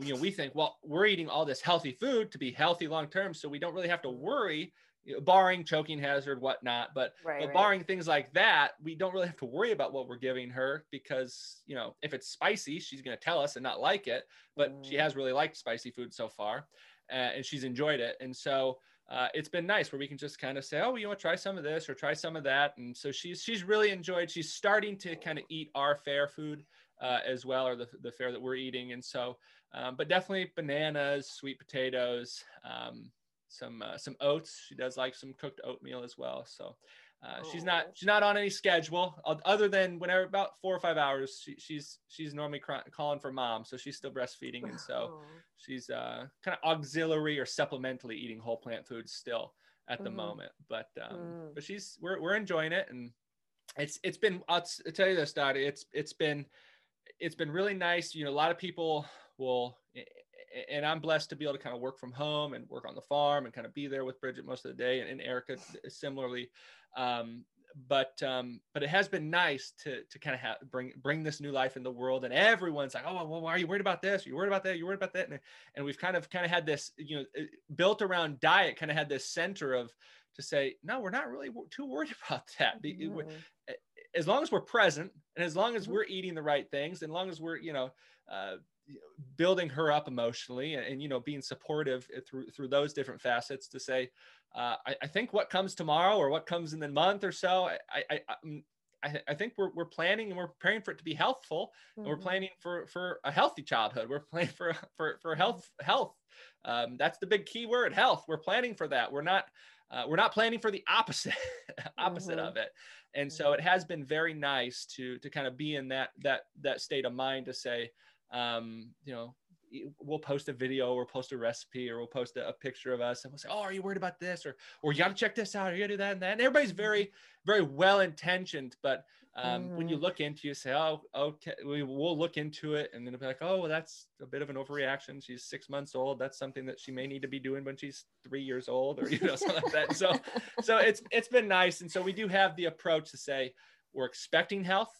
you know we think well we're eating all this healthy food to be healthy long term so we don't really have to worry you know, barring choking hazard whatnot but right, but right. barring things like that, we don't really have to worry about what we're giving her because, you know, if it's spicy, she's going to tell us and not like it. But she Mm. has really liked spicy food so far uh, and she's enjoyed it. And so uh, it's been nice where we can just kind of say, oh, you want to try some of this or try some of that. And so she's, she's really enjoyed, she's starting to kind of eat our fair food uh, as well, or the, the fare that we're eating. And so, um, but definitely bananas, sweet potatoes, um, some uh, some oats. She does like some cooked oatmeal as well. So uh, she's not she's not on any schedule other than whenever about four or five hours she, she's she's normally cry, calling for mom. So she's still breastfeeding, and so she's uh, kind of auxiliary or supplementally eating whole plant foods still at the Mhm. moment. But um, Mm. but she's we're we're enjoying it, and it's it's been I'll t- tell you this, Dottie. It's it's been it's been really nice. You know, a lot of people will, and I'm blessed to be able to kind of work from home and work on the farm and kind of be there with Bridget most of the day, and, and Erica similarly. Um, but um, but it has been nice to to kind of have bring bring this new life in the world, and everyone's like, oh, well, why are you worried about this? Are you worried about that? You worried about that? And, and we've kind of kind of had this, you know, built around diet, kind of had this center of to say, no, we're not really too worried about that. Mm. as long as we're present and as long as Mhm. we're eating the right things and as long as we're you know uh, you know, building her up emotionally and, and, you know being supportive uh, through through those different facets to say uh, I, I think what comes tomorrow or what comes in the month or so i i I, I, think we're, we're planning and we're preparing for it to be healthful and we're Mhm. planning for for a healthy childhood. We're planning for for for health health. Um, that's the big key word health. We're planning for that. We're not uh, we're not planning for the opposite opposite Mhm. of it. And so it has been very nice to to kind of be in that that that state of mind to say um you know we'll post a video or post a recipe or we'll post a, a picture of us and we'll say oh are you worried about this? or or you got to check this out or you got to do that and that. And everybody's very very well intentioned but um, when you Mhm. look into you say oh okay we, we'll look into it. And then it'll be like oh well that's a bit of an overreaction. She's six months old. That's something that she may need to be doing when she's three years old or you know something like that. So so it's it's been nice. And so we do have the approach to say we're expecting health.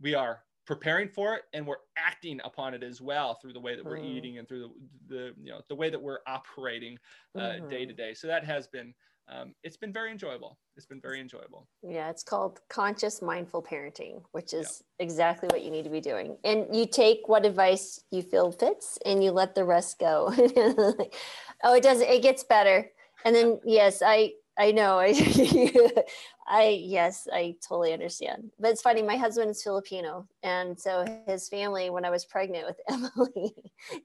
We are preparing for it and we're acting upon it as well through the way that we're Mm. eating and through the, the you know the way that we're operating uh, day to day so that has been um, it's been very enjoyable it's been very enjoyable Yeah, it's called conscious mindful parenting, which Yeah. is exactly what you need to be doing. And you take what advice you feel fits and you let the rest go. oh, it does it gets better. And then yes, I I know. I I yes, I totally understand. But it's funny, my husband is Filipino. And so his family, when I was pregnant with Emily,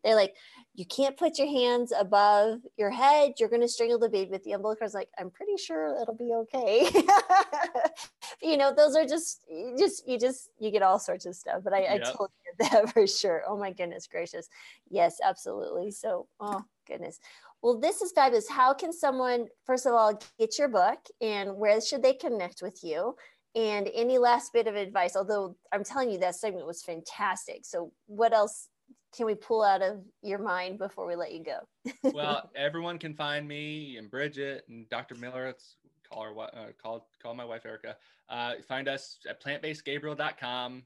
they're like, you can't put your hands above your head. You're going to strangle the baby with the umbilical. I was like, I'm pretty sure it'll be okay. you know, those are just, you just, you just, you get all sorts of stuff. But I, I Yep. totally get that for sure. Oh my goodness gracious. Yes, absolutely. So, oh goodness. Well, this is fabulous. How can someone, first of all, get your book and where should they connect with you? And any last bit of advice, although I'm telling you that segment was fantastic. So, what else can we pull out of your mind before we let you go? well, everyone can find me and Bridget and Dr. Miller. It's call her, uh, call, call my wife, Erica. Uh, find us at plantbasedgabriel.com.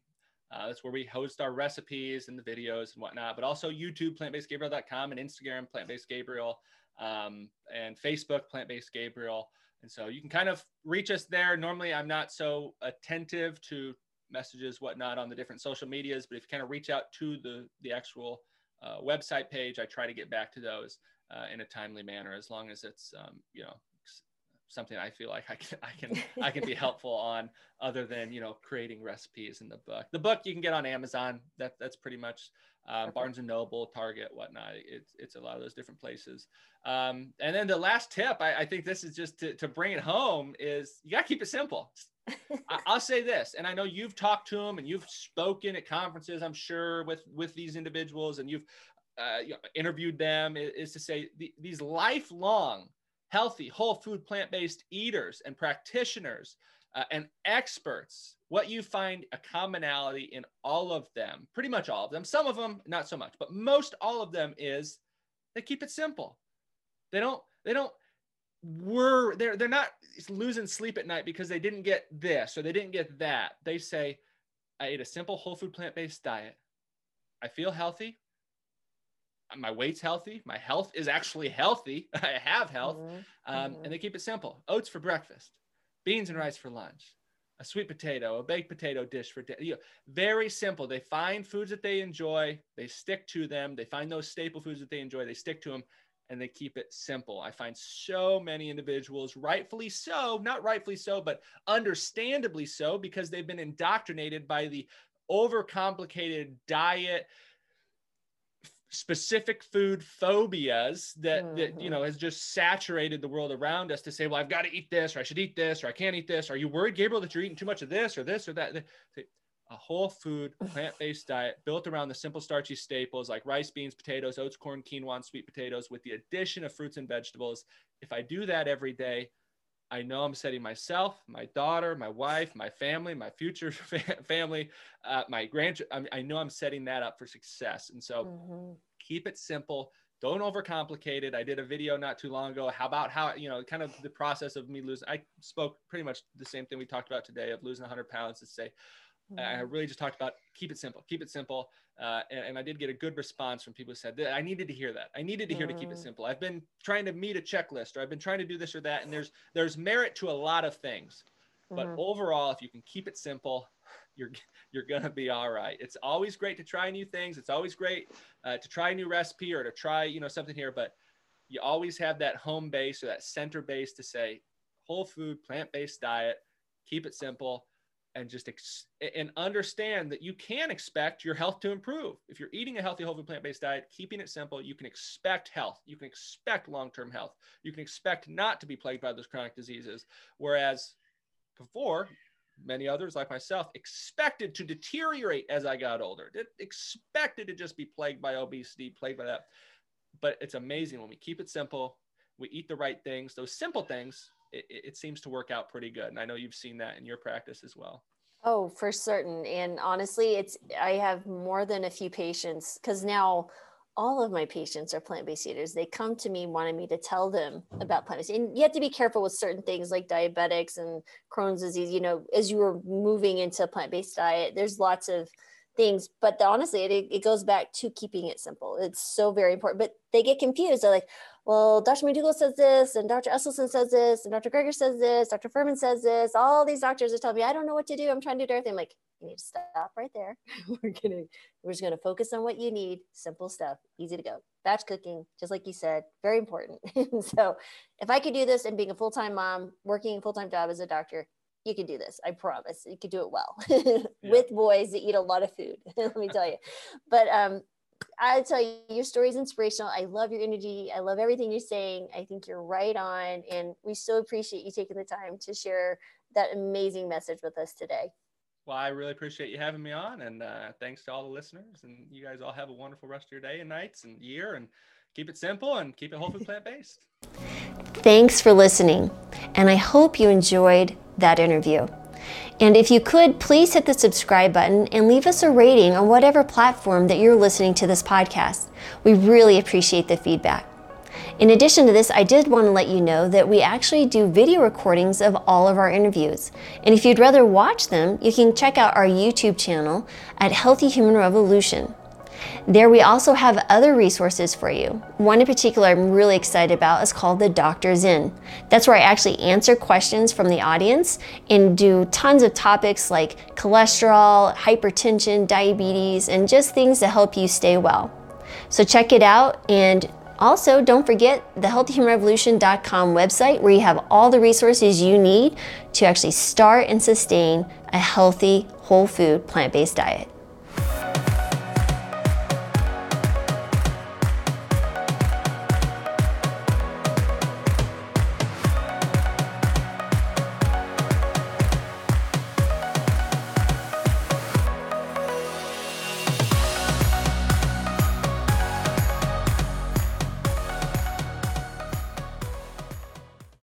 Uh, that's where we host our recipes and the videos and whatnot, but also YouTube, plantbasedgabriel.com, and Instagram, plantbasedgabriel, um, and Facebook, plantbasedgabriel. And so you can kind of reach us there. Normally, I'm not so attentive to messages, whatnot, on the different social medias, but if you kind of reach out to the the actual uh, website page, I try to get back to those uh, in a timely manner, as long as it's um, you know something I feel like I can I can I can be helpful on other than you know creating recipes in the book. The book you can get on Amazon. That that's pretty much uh, Barnes and Noble, Target, whatnot. It's it's a lot of those different places. Um, and then the last tip, I, I think this is just to, to bring it home is you got to keep it simple. I, will say this, and I know you've talked to them and you've spoken at conferences, I'm sure, with with these individuals, and you've uh, interviewed them. Is, is to say the, these lifelong healthy, whole food, plant based eaters and practitioners uh, and experts, what you find a commonality in all of them, pretty much all of them, some of them not so much, but most all of them is they keep it simple. They don't, they don't, were they're they're not losing sleep at night because they didn't get this or they didn't get that. They say, I ate a simple whole food plant-based diet. I feel healthy my weight's healthy. My health is actually healthy. I have health. Mm-hmm. Um, mm-hmm. And they keep it simple oats for breakfast, beans and rice for lunch, a sweet potato, a baked potato dish for dinner. You know, very simple. They find foods that they enjoy, they stick to them. They find those staple foods that they enjoy, they stick to them, and they keep it simple. I find so many individuals, rightfully so, not rightfully so, but understandably so, because they've been indoctrinated by the overcomplicated diet specific food phobias that mm-hmm. that you mm-hmm. know has just saturated the world around us to say well i've got to eat this or i should eat this or i can't eat this are you worried gabriel that you're eating too much of this or this or that a whole food plant-based diet built around the simple starchy staples like rice beans potatoes oats corn quinoa and sweet potatoes with the addition of fruits and vegetables if i do that every day I know I'm setting myself, my daughter, my wife, my family, my future family, uh, my grandchildren. I know I'm setting that up for success. And so mm-hmm. keep it simple. Don't overcomplicate it. I did a video not too long ago. How about how, you know, kind of the process of me losing. I spoke pretty much the same thing we talked about today of losing 100 pounds to say, I really just talked about keep it simple, keep it simple. Uh, and, and, I did get a good response from people who said that I needed to hear that. I needed to hear to keep it simple. I've been trying to meet a checklist, or I've been trying to do this or that, and there's there's merit to a lot of things. But mm-hmm. overall, if you can keep it simple, you're you're gonna be all right. It's always great to try new things. It's always great uh, to try a new recipe or to try you know something here, but you always have that home base or that center base to say whole food, plant based diet. Keep it simple and just ex- and understand that you can expect your health to improve. If you're eating a healthy whole food plant-based diet keeping it simple you can expect health. You can expect long-term health. You can expect not to be plagued by those chronic diseases. Whereas before many others like myself expected to deteriorate as i got older. Expected to just be plagued by obesity plagued by that. But it's amazing when we keep it simple we eat the right things those simple things it, it seems to work out pretty good. And I know you've seen that in your practice as well. Oh, for certain. And honestly, it's I have more than a few patients because now all of my patients are plant-based eaters. They come to me wanting me to tell them about plant-based. And you have to be careful with certain things like diabetics and Crohn's disease. You know, as you were moving into a plant-based diet, there's lots of things. But the, honestly, it, it goes back to keeping it simple. It's so very important. But they get confused. They're like, well, Dr. McDougall says this, and Dr. Esselstyn says this, and Dr. Greger says this, Dr. Fuhrman says this. All these doctors are telling me, I don't know what to do. I'm trying to do everything. I'm like, you need to stop right there. we're gonna, we're just gonna focus on what you need. Simple stuff, easy to go. Batch cooking, just like you said, very important. so, if I could do this and being a full time mom, working a full time job as a doctor, you can do this. I promise. You could do it well with boys that eat a lot of food. Let me tell you. But um, I tell you, your story is inspirational. I love your energy. I love everything you're saying. I think you're right on. And we so appreciate you taking the time to share that amazing message with us today. Well, I really appreciate you having me on. And uh, thanks to all the listeners. And you guys all have a wonderful rest of your day and nights and year. And keep it simple and keep it whole food plant based. Thanks for listening. And I hope you enjoyed that interview. And if you could, please hit the subscribe button and leave us a rating on whatever platform that you're listening to this podcast. We really appreciate the feedback. In addition to this, I did want to let you know that we actually do video recordings of all of our interviews. And if you'd rather watch them, you can check out our YouTube channel at Healthy Human Revolution. There we also have other resources for you. One in particular I'm really excited about is called the Doctor's In. That's where I actually answer questions from the audience and do tons of topics like cholesterol, hypertension, diabetes, and just things to help you stay well. So check it out and also, don't forget the healthyhumanrevolution.com website where you have all the resources you need to actually start and sustain a healthy, whole food, plant based diet.